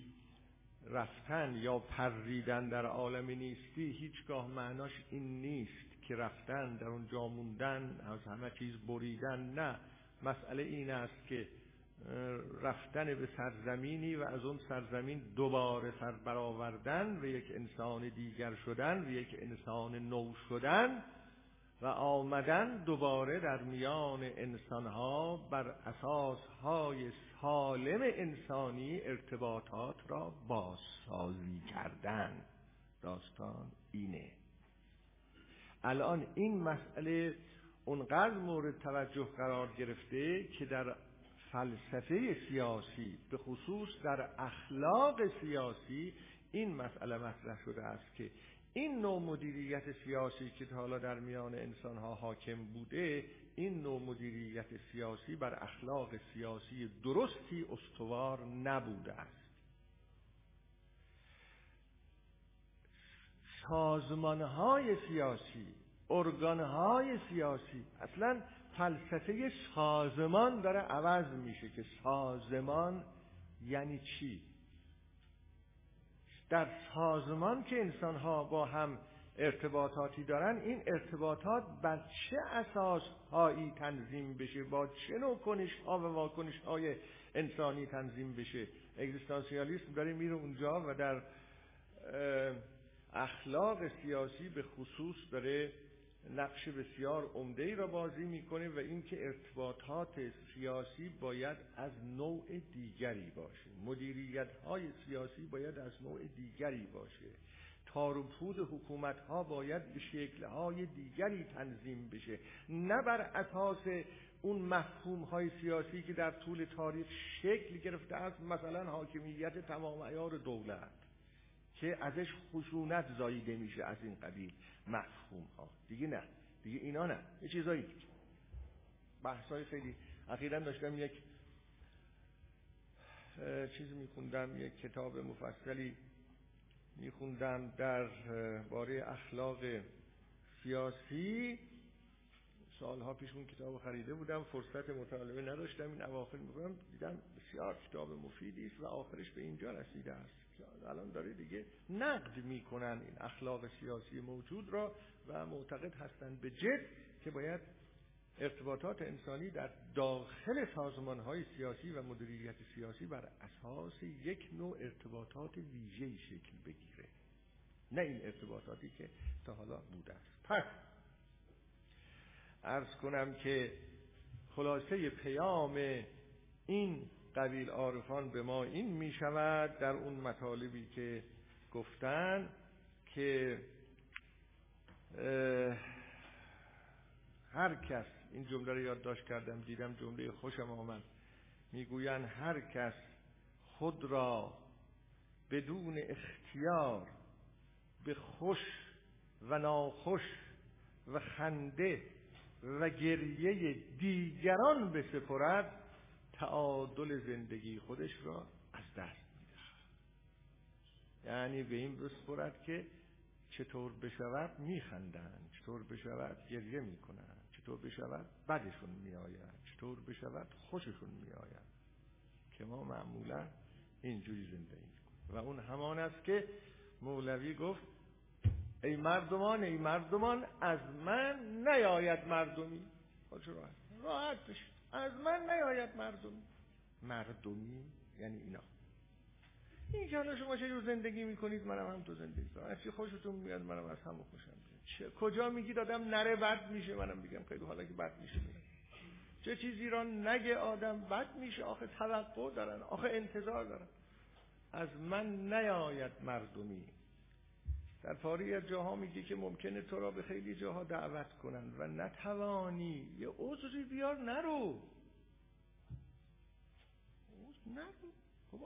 رفتن یا پریدن در عالم نیستی هیچگاه معناش این نیست که رفتن در اونجا موندن از همه چیز بریدن نه. مسئله این است که رفتن به سرزمینی و از اون سرزمین دوباره سر برآوردن و یک انسان دیگر شدن و یک انسان نو شدن و آمدن دوباره در میان انسانها بر اساسهای سالم انسانی ارتباطات را بازسازی کردن. داستان اینه. الان این مسئله اونقدر مورد توجه قرار گرفته که در فلسفه سیاسی به خصوص در اخلاق سیاسی این مسئله مطرح شده است که این نوع مدیریت سیاسی که حالا در میان انسانها حاکم بوده این نوع مدیریت سیاسی بر اخلاق سیاسی درستی استوار نبوده است. سازمانهای سیاسی ارگانهای سیاسی. اصلا فلسفه سازمان داره عوض میشه که سازمان یعنی چی؟ در سازمان که انسان ها با هم ارتباطاتی دارن این ارتباطات بر چه اساس هایی تنظیم بشه؟ با چه نوع کنش ها و واکنش های انسانی تنظیم بشه؟ اگزیستانسیالیسم داره میره اونجا و در اخلاق سیاسی به خصوص داره نقش بسیار عمده ای را بازی می‌کنه و اینکه ارتباطات سیاسی باید از نوع دیگری باشه. مدیریت های سیاسی باید از نوع دیگری باشه. تاروپود حکومت ها باید به شکل های دیگری تنظیم بشه. نه بر اساس اون مفهوم های سیاسی که در طول تاریخ شکل گرفته است مثلا حاکمیت تمام ایار دولت که ازش خشونت زاییده میشه از این قبیل. مفهوم ها. دیگه نه. دیگه اینا نه. یه چیزایی دیگه بحث های خیلی اخیرا داشتم یک چیزی میخوندم یک کتاب مفصلی میخوندم در باره اخلاق سیاسی. سالها پیش اون کتاب خریده بودم. فرصت مطالعه نداشتم. این اواخر می‌کنم دیدم بسیار کتاب مفیدی است و آخرش به اینجا رسیده است. الان داره دیگه نقد می‌کنن این اخلاق سیاسی موجود را و معتقد هستند به جد که باید ارتباطات انسانی در داخل سازمان های سیاسی و مدیریت سیاسی بر اساس یک نوع ارتباطات ویژه‌ای شکل بگیره. نه این ارتباطاتی که تا حالا بوده است. پس ارز کنم که خلاصه پیام این قبیل عارفان به ما این می شود در اون مطالبی که گفتن که هر کس این جمله رو یادداشت کردم دیدم جمله خوشم آمد. می‌گویند هر کس خود را بدون اختیار به خوش و ناخوش و خنده و گریه دیگران بسپرد تعادل زندگی خودش را از دست میده یعنی به این بسپرد که چطور بشود میخندند چطور بشود گریه می‌کنند چطور بشود بدشون میآید چطور بشود خوششون میآید که ما معمولا اینجوری زندگی و اون همان است که مولوی گفت ای مردمان ای مردمان از من نیاید مردمی. خودش راحت. راحت بشید از من نیاید مردمی مردمی؟ یعنی اینا. این که حالا شما چه زندگی می‌کنید منم هم تو زندگی کنم از چی خوشتون میاد منم از همون خوشم میاد. کجا میگید آدم نره بد میشه؟ منم میگم خیلی حالا که بد میشه میاد چه چیزی را نگه آدم بد میشه؟ آخه توقع دارن آخه انتظار دارن. از من نیاید مردمی. در پاری از جاها میگه که ممکنه تو را به خیلی جاها دعوت کنن و نتوانی. یه عذری بیار نرو. نرو. خب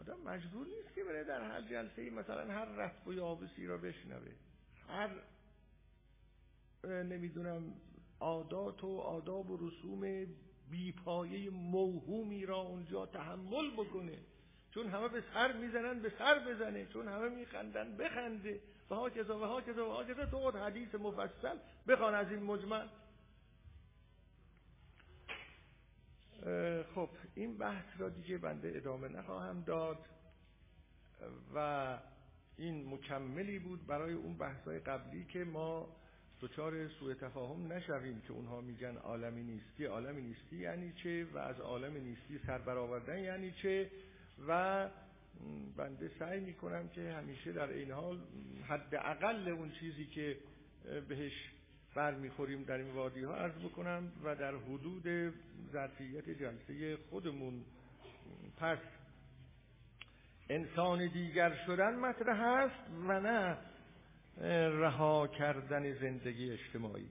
آدم مجبور نیست که بره در هر جلسه مثلا هر رفت و یابسی را بشنوه. هر نمی‌دونم عادات و آداب و رسوم بیپایه موهومی را اونجا تحمل بکنه. چون همه به سر می‌زنن به سر بزنه. چون همه میخندن بخنده. و ها کذا و ها کذا و ها کذا تو حدیث مفصل بخوان از این مجمل. خب این بحث را دیگه بنده ادامه نخواهم داد و این مکملی بود برای اون بحثای قبلی که ما دچار سوء تفاهم نشویم که اونها میگن عالمی نیستی. عالمی نیستی یعنی چه؟ و از عالم نیستی سر برآوردن یعنی چه؟ و بنده سعی می‌کنم که همیشه در این حال حداقل اون چیزی که بهش برمیخوریم در این وادی ها عرض بکنم و در حدود ظرفیت جلسه خودمون پس انسان دیگر شدن مطرح است و نه رها کردن زندگی اجتماعی.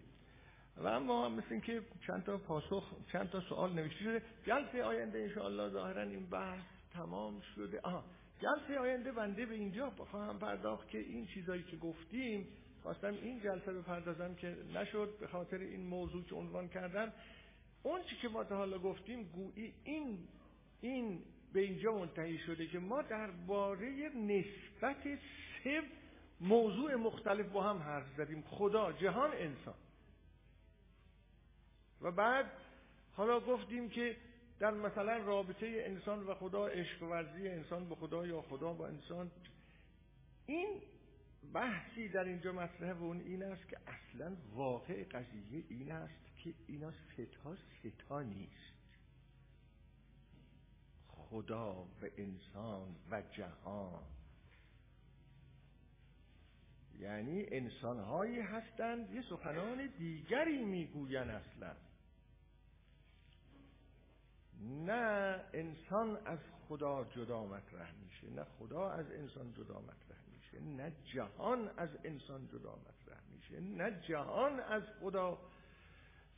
و اما مثل اینکه چند تا پاسخ چند تا سوال نوشته شده جلسه آینده انشاءالله ظاهرا این بحث تمام شده. آها جلسه آینده بنده به اینجا خواهم پرداخت که این چیزایی که گفتیم خواستم این جلسه بپردازم که نشد به خاطر این موضوع که عنوان کردم. اون چی که ما تا حالا گفتیم گویی این این به اینجا منتهی شده که ما درباره نسبت سه موضوع مختلف با هم حرف زدیم. خدا جهان انسان. و بعد حالا گفتیم که در مثلا رابطه انسان و خدا عشق ورزی انسان به خدا یا خدا با انسان این بحثی در اینجا مطرحه و اون این است که اصلا واقع قضیه این است که اینا ستا ستا نیست. خدا و انسان و جهان. یعنی انسانهایی هستند یه سخنان دیگری می‌گوین اصلا. نه انسان از خدا جدا مطرح میشه نه خدا از انسان جدا مطرح میشه نه جهان از انسان جدا مطرح میشه نه جهان از خدا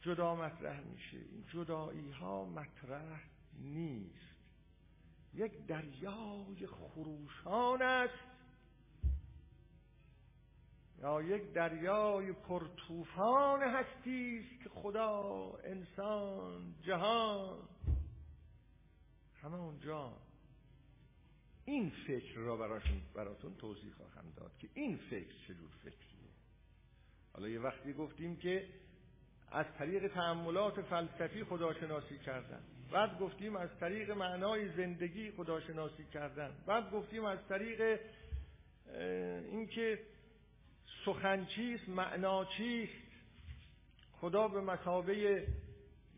جدا مطرح میشه. این جدایی ها مطرح نیست. یک دریای خروشان است. یا یک دریای پرطوفان هستی است که خدا انسان جهان همه اونجا این فکر را براشون براتون توضیح خواهم داد که این فکر چجور فکریه. حالا یه وقتی گفتیم که از طریق تعملات فلسفی خداشناسی کردن. بعد گفتیم از طریق معنای زندگی خداشناسی کردن. بعد گفتیم از طریق اینکه سخن چیست معنا چیست. خدا به مسابه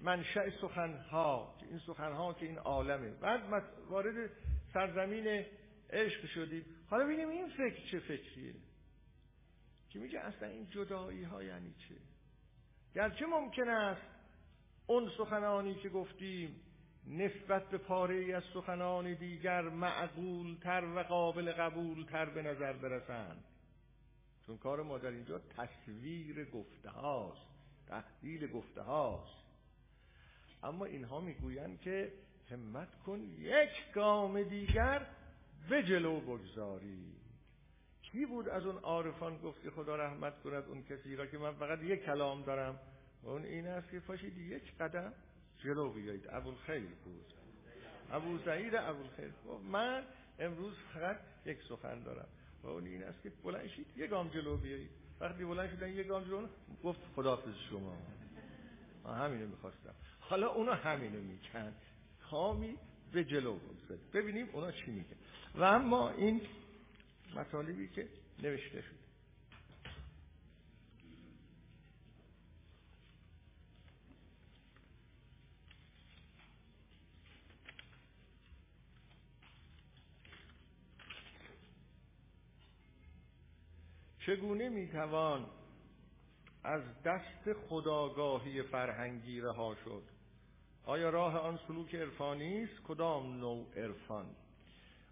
منشأ سخنها این سخنها که این عالمه. بعد وارد سرزمین عشق شدیم. حالا ببینیم این فکر چه فکریه؟ که میگه اصلا این جدایی ها یعنی چه؟ گرچه ممکن است اون سخنانی که گفتیم نسبت به پاره ای از سخنان دیگر معقول تر و قابل قبول تر به نظر برسند. چون کار ما در اینجا تصویر گفته هاست تحلیل گفته هاست اما اینها می‌گویند که همت کن یک گام دیگر به جلو بگذاری. کی بود از اون عارفان گفت که خدا رحمت کند اون کسی را که من فقط یک کلام دارم؟ و اون این است که پاشید یک قدم جلو بیایید. ابوالخیر بود. ابو سعید ابوالخیر. من امروز فقط یک سخن دارم. و اون این است که بلند شید یک گام جلو بیایید. وقتی بلند شدن یک گام جلو گفت خداحافظ شما. من همینو می‌خواستم. حالا اونا همینو میکن. کامی به جلو بگذارید ببینیم اونا چی میگه و اما این مطالبی که نوشته شده. چگونه می‌توان از دست خداگاهی فرهنگی رها شد. آیا راه آن سلوک عرفانی است؟ کدام نوع عرفان؟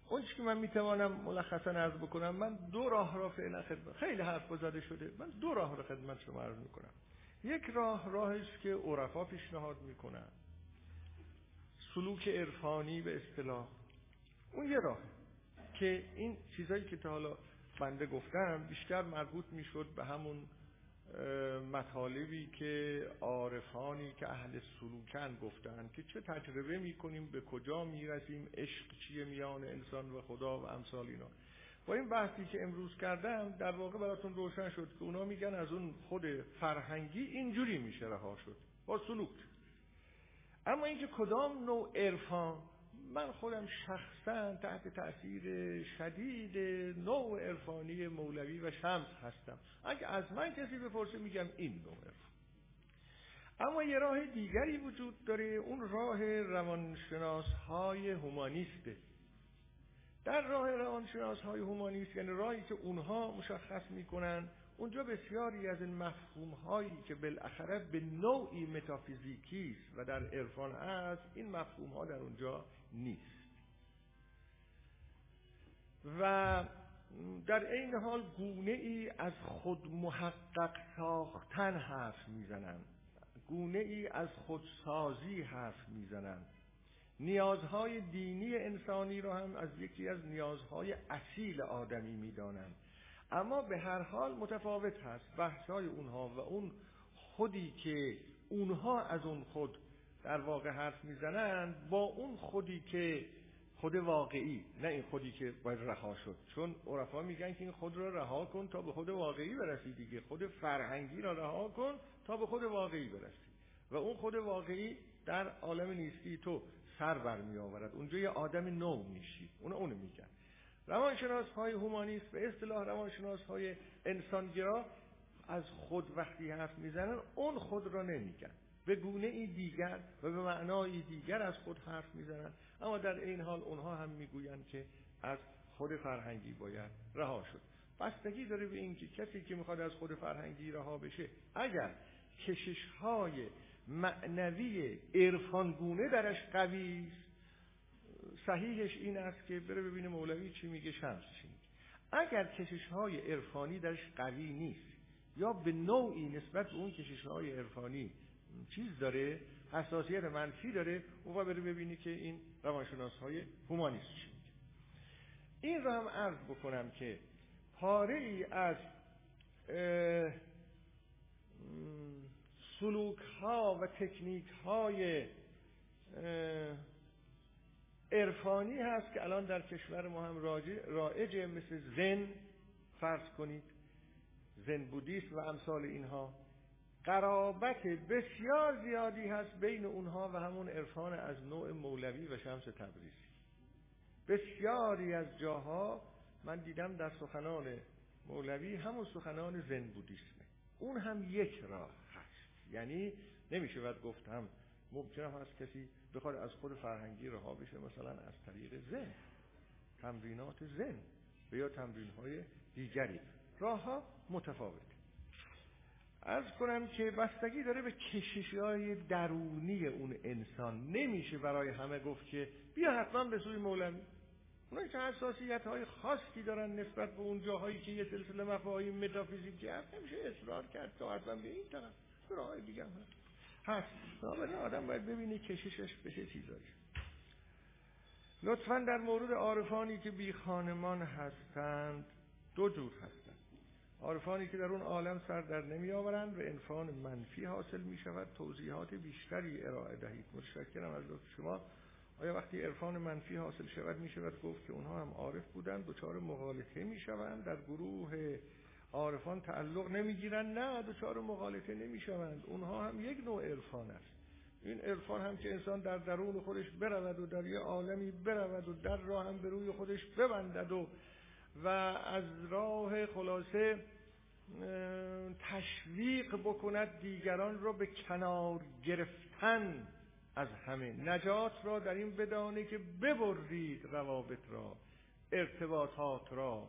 اون که من می‌توانم ملخصا عرض بکنم من دو راه را فعلا خدمت خیلی حرف زده شده. من دو راه را خدمت شما عرض می‌کنم. یک راه راهی است که عرفا پیشنهاد می‌کنن. سلوک عرفانی به اصطلاح. اون یه راه که این چیزایی که تا حالا بنده گفتم بیشتر مربوط می‌شد به همون مطالبی که عارفانی که اهل سلوکن گفتن که چه تجربه می‌کنیم به کجا می‌رسیم عشق چیه میان انسان و خدا و امثال اینا. با این بحثی که امروز کردم در واقع براتون روشن شد که اونا میگن از اون خود فرهنگی اینجوری میشه رها شد با سلوک. اما اینکه کدام نوع عرفان من خودم شخصا تحت تاثیر شدید نوع عرفانی مولوی و شمس هستم. اگه از من کسی بپرسه میگم این نوع عرفان. اما یه راه دیگری وجود داره اون راه روانشناس های هومانیسته. در راه روانشناس های هومانیست یعنی راهی که اونها مشخص می‌کنن اونجا بسیاری از این مفهوم هایی که بالاخره به نوعی متافیزیکی است و در عرفان هست این مفهوم ها در اونجا نیست. و در این حال گونه ای از خود محقق ساختن حرف می‌زنند. گونه ای از خودسازی حرف می‌زنند. نیازهای دینی انسانی را هم از یکی از نیازهای اصیل آدمی می‌دانند. اما به هر حال متفاوت هست بحثای اونها و اون خودی که اونها از اون خود در واقع حرف می‌زنند با اون خودی که خود واقعی نه این خودی که باید رها شد. چون عرفا میگن که این خود را رها کن تا به خود واقعی برسی دیگه. خود فرهنگی را رها کن تا به خود واقعی برسی. و اون خود واقعی در عالم نیستی تو سر برمی آورد اونجا یه آدم نو میشی. اون اونو میگن. روانشناس های هومانیست به اصطلاح روانشناس های انسانگرا از خود وقتی حرف می‌زنن اون خود را نمیگن. به گونه ای دیگر و به معنای دیگر از خود حرف می‌زنن. اما در این حال اونها هم می‌گویند که از خود فرهنگی باید رها شد. بستگی داره به اینکه کسی که می‌خواد از خود فرهنگی رها بشه اگر کشش های معنوی عرفانگونه درش قوی صحیحش این است که بره ببینه مولوی چی میگه شمس چی میگه. اگر کشش های عرفانی درش قوی نیست یا به نوعی نسبت به اون کشش های عرفانی چیز داره حساسیت منفی داره اون بره ببینی که این روانشناس های هومانیست چی میگه. این را هم عرض بکنم که پاره ای از سلوک ها و تکنیک های عرفانی هست که الان در کشور ما هم رایجه مثل زن فرض کنید زن بودیست و امثال اینها. قرابت بسیار زیادی هست بین اونها و همون عرفان از نوع مولوی و شمس تبریزی بسیاری از جاها من دیدم در سخنان مولوی همون سخنان زن بودیسمه اون هم یک راه هست. یعنی نمیشه باید گفتم ممکن هست کسی بخواد از خود فرهنگی رها بشه مثلا از طریق زن تمرینات زن و یا تمرین های دیگری. راه ها متفاوت از کنم که بستگی داره به کشش های درونی اون انسان. نمیشه برای همه گفت که بیا حتما به سوی مولوی. اونایی که حساسیت های خاصی دارن نسبت به اون جاهایی که یه سلسله مفاهیم متافیزیکی هست نمیشه اصرار کرد که حتما به این طرف. راه دیگه هست. هست آدم باید ببینه کششش به چه چیزایی. لطفا در مورد عارفانی که بی خانمان هستند دو جور هستند. عارفانی که در اون عالم سر در نمی آورند و انفان منفی حاصل می شود. توضیحات بیشتری ارائه دهید. متشکرم از لطف شما. آیا وقتی عرفان منفی حاصل شود می شود گفت که اونها هم عارف بودند دچار مغالطه می شوند. در گروه عارفان تعلق نمی‌گیرند نه دچار مغالطه نمی شوند اونها هم یک نوع عرفان است. این عرفان هم که انسان در درون خودش برود و در یه عالمی برود و در راه هم به روی خودش ببندد و و از راه خلاصه تشویق بکند دیگران را به کنار گرفتن از همه. نجات را در این بدانه که ببرید روابط را ارتباطات را.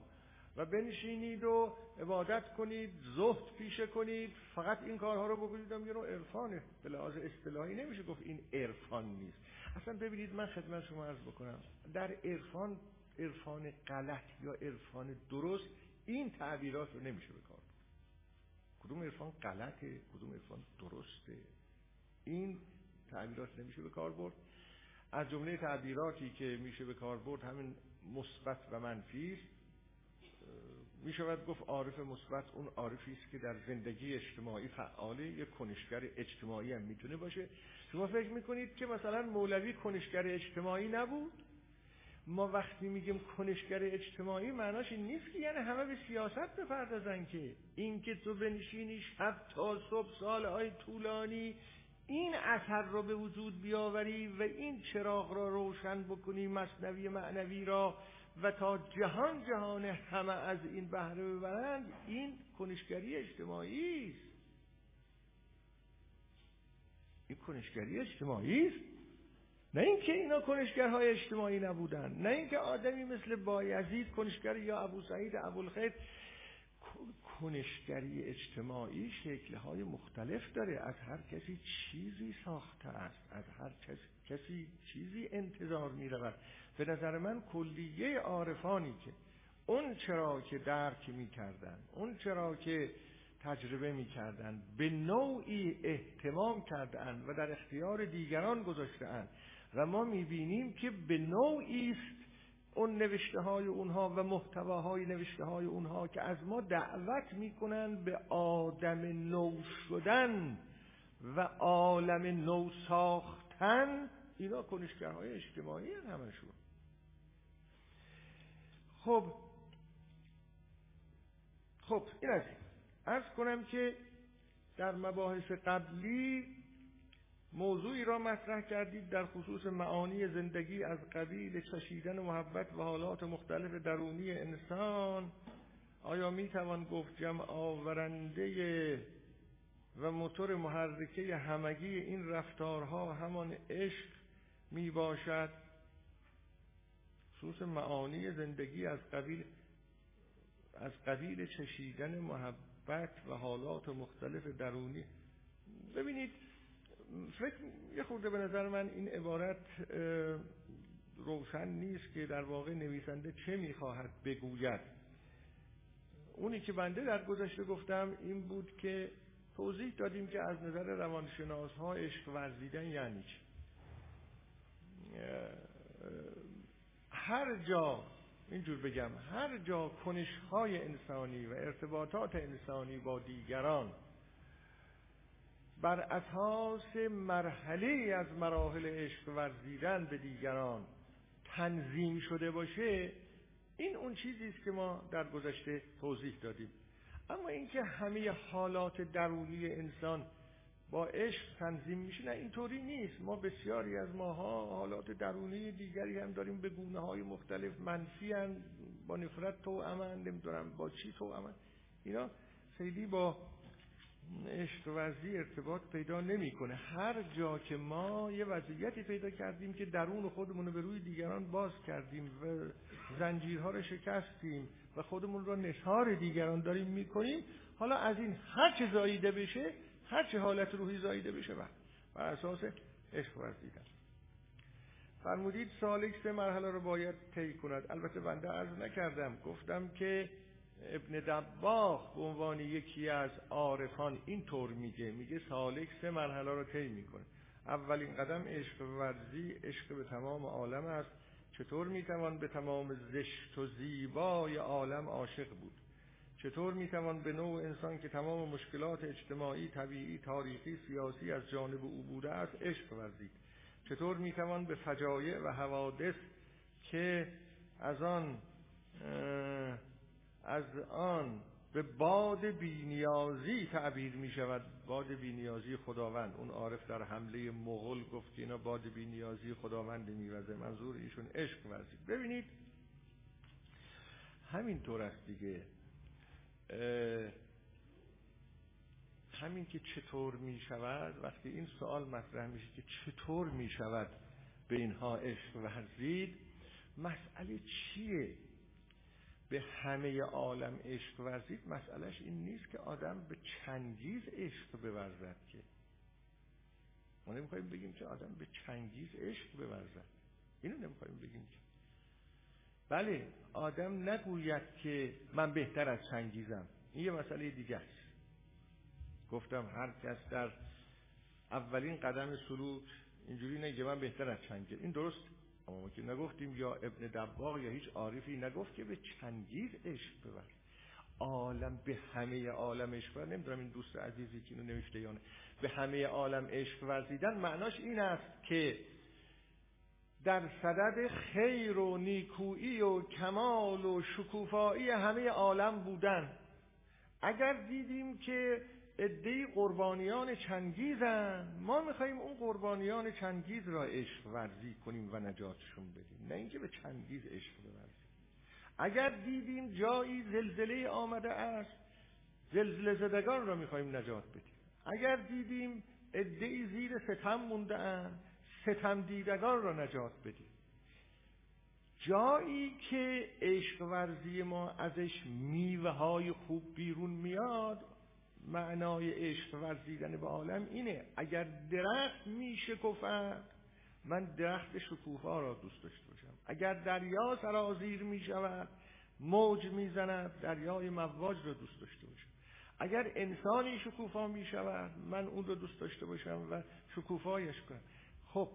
و بنشینید و عبادت کنید زهد پیشه کنید. فقط این کارها رو بکنید هم یه نوع عرفانه به لحاظ اصطلاحی نمیشه گفت این عرفان نیست. اصلا ببینید من خدمت شما عرض بکنم. در عرفان عرفان غلط یا عرفان درست این تعبیرات رو نمیشه بکار کدوم عرفان غلطه کدوم عرفان درسته؟ این تعبیرات نمیشه به کار برد. از جمله تعبیراتی که میشه به کار برد همین مثبت و منفی می شود گفت عارف مثبت اون عارفی است که در زندگی اجتماعی فعاله یک کنشگر اجتماعی هم می‌تونه باشه. شما فکر می‌کنید که مثلا مولوی کنشگر اجتماعی نبود؟ ما وقتی میگیم کنشگر اجتماعی معناش این نیست که یعنی همه به سیاست بپردازن که این که تو بنشینی شب تا صبح سالهای طولانی این اثر را به وجود بیاوری و این چراغ را روشن بکنی مصنوی معنوی را و تا جهان جهان همه از این بهره ببرند این کنشگری اجتماعی است. این کنشگری اجتماعی است. نه اینکه اینا کنشگرهای اجتماعی نبودن نه اینکه آدمی مثل بایزید کنشگر یا ابو سعید ابوالخیر کنشگری اجتماعی شکلهای مختلف داره. از هر کسی چیزی ساخته است از هر کسی چیزی انتظار می رود به نظر من کلیه عارفانی که اون چرا که درک می کردن اون چرا که تجربه می کردن به نوعی احتمام کردن و در اختیار دیگران گذاشتن و ما می بینیم که به نوعی است اون نوشته های اونها و محتواهای نوشته های اونها که از ما دعوت می‌کنن به آدم نو شدن و عالم نو ساختن. اینا کنشگرهای اجتماعی هم همشون. خب خب این از ارز کنم که در مباحث قبلی موضوعی را مطرح کردید در خصوص معانی زندگی از قبیل چشیدن محبت و حالات مختلف درونی انسان. آیا می توان گفت جمع آورنده و موتور محرکه همگی این رفتارها همان عشق می باشد خصوص معانی زندگی از قبیل از قبیل چشیدن محبت و حالات مختلف درونی. ببینید فکر یه خورده به نظر من این عبارت روشن نیست که در واقع نویسنده چه می‌خواهد بگوید. اونی که بنده در گذشته گفتم این بود که توضیح دادیم که از نظر روانشناس ها عشق ورزیدن یعنی چی؟ هر جا اینجور بگم هر جا کنش های انسانی و ارتباطات انسانی با دیگران بر اساس مرحله از مراحل عشق ورزیدن به دیگران تنظیم شده باشه این اون چیزی است که ما در گذشته توضیح دادیم. اما اینکه همه حالات درونی انسان با عشق تنظیم میشه نه اینطوری نیست. ما بسیاری از ماها حالات درونی دیگری هم داریم به گونه های مختلف منفی هم با نفرت تو امن نمی‌دونم با چی تو امن. اینا خیلی با عشق ورزی ارتباط پیدا نمی‌کنه. هر جا که ما یه وضعیتی پیدا کردیم که درون خودمون رو به روی دیگران باز کردیم و زنجیرها رو شکستیم و خودمون رو نثار دیگران داریم می‌کنیم حالا از این هر چه زاییده بشه هر چه حالت روحی زاییده بشه بر, بر اساس عشق ورزیدن. فرمودید سالک سه مرحله رو باید طی کند. البته بنده عرض نکردم. گفتم که ابن دباغ به عنوان یکی از عارفان این طور میگه. میگه سالک سه مرحله رو طی می‌کنه. اولین قدم عشق ورزی عشق به تمام عالم است. چطور می‌توان به تمام زشت و زیبای عالم عاشق بود؟ چطور می‌توان به نوع انسان که تمام مشکلات اجتماعی، طبیعی، تاریخی، سیاسی از جانب او بوده است عشق ورزید. چطور می‌توان به فجایع و حوادث که از آن از آن به باد بینیازی تعبیر می شود باد بینیازی خداوند. اون عارف در حمله مغل گفت اینا باد بینیازی خداوند میوزه. منظور ایشون عشق ورزید. ببینید همین طور است دیگه. همین که چطور می شود وقتی این سوال مطرح میشه که چطور می شود به اینها عشق ورزید مسئله چیه؟ به همه عالم عشق ورزید مسئلهش این نیست که آدم به چنگیز عشق بورزد که. ما نمی‌خوایم بگیم که آدم به چنگیز عشق بورزد. اینو نمی‌خوایم بگیم که. بله آدم نگوید که من بهتر از چنگیزم. این یه مسئله دیگه است. گفتم هر کس در اولین قدم سلوک اینجوری نگه من بهتر از چنگیز. این درست؟ اما ما که نگفتیم یا ابن دباغ یا هیچ عارفی نگفت که به چنگیز عشق ببر. عالم به همه عالم عشق بر نمی‌دونم این دوست عزیزی که اینو یا نه. به همه عالم عشق ورزیدن معناش این است که در صدد خیر و نیکویی و کمال و شکوفایی همه عالم بودن. اگر دیدیم که ادهی قربانیان چنگیزن ما میخواییم اون قربانیان چنگیز را عشق ورزی کنیم و نجاتشون بدیم. نه اینکه به چنگیز عشق بورزیم. اگر دیدیم جایی زلزله آمده است زلزله زدگان را میخواییم نجات بدیم. اگر دیدیم ادهی زیر ستم مونده اند ستم دیدگان را نجات بدیم. جایی که عشق ورزی ما ازش میوه های خوب بیرون میاد معنای عشق ورزیدن به عالم اینه اگر درخت میشه کفر من درخت شکوفا را دوست داشته باشم. اگر دریا سرازیر می شود موج می‌زند دریای مواج را دوست داشته باشم. اگر انسانی شکوفا می شود من اون رو دوست داشته باشم و شکوفایش کنم. خب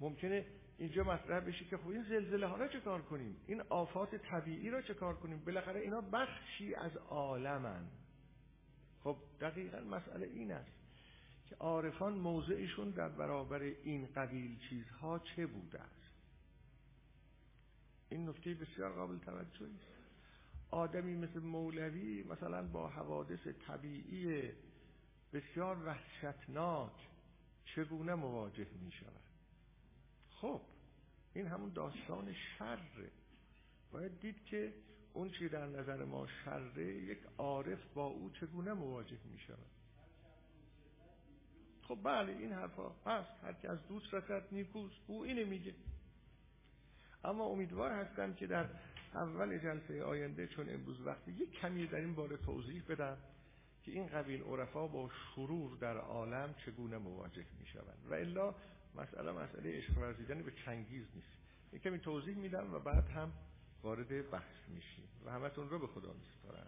ممکنه اینجا مطرح بشه که خب این زلزله ها را چه کار کنیم؟ این آفات طبیعی را چه کار کنیم؟ بالاخره اینا بخشی از عالمن. خب دقیقا مسئله این است که عارفان موضعشون در برابر این قبیل چیزها چه بوده است؟ این نکته بسیار قابل توجهی است. آدمی مثل مولوی مثلا با حوادث طبیعی بسیار وحشتناک چگونه مواجه می شود خب این همون داستان شره. باید دید که اون چی در نظر ما شره یک عارف با او چگونه مواجه می شود؟ خب بله این حرفا. هست هر که از دوست رسد نیکوست. او اینه میگه. اما امیدوار هستم که در اول جلسه آینده چون امروز وقتی یک کمی در این باره توضیح بدم که این قبیل عرفا با شرور در عالم چگونه مواجه می شوند. و الا مسئله مسئله عشق ورزیدن به چنگیز نیست. یک کمی توضیح میدم و بعد هم وارد بحث میشیم و همتون رو به خدا میسپارم.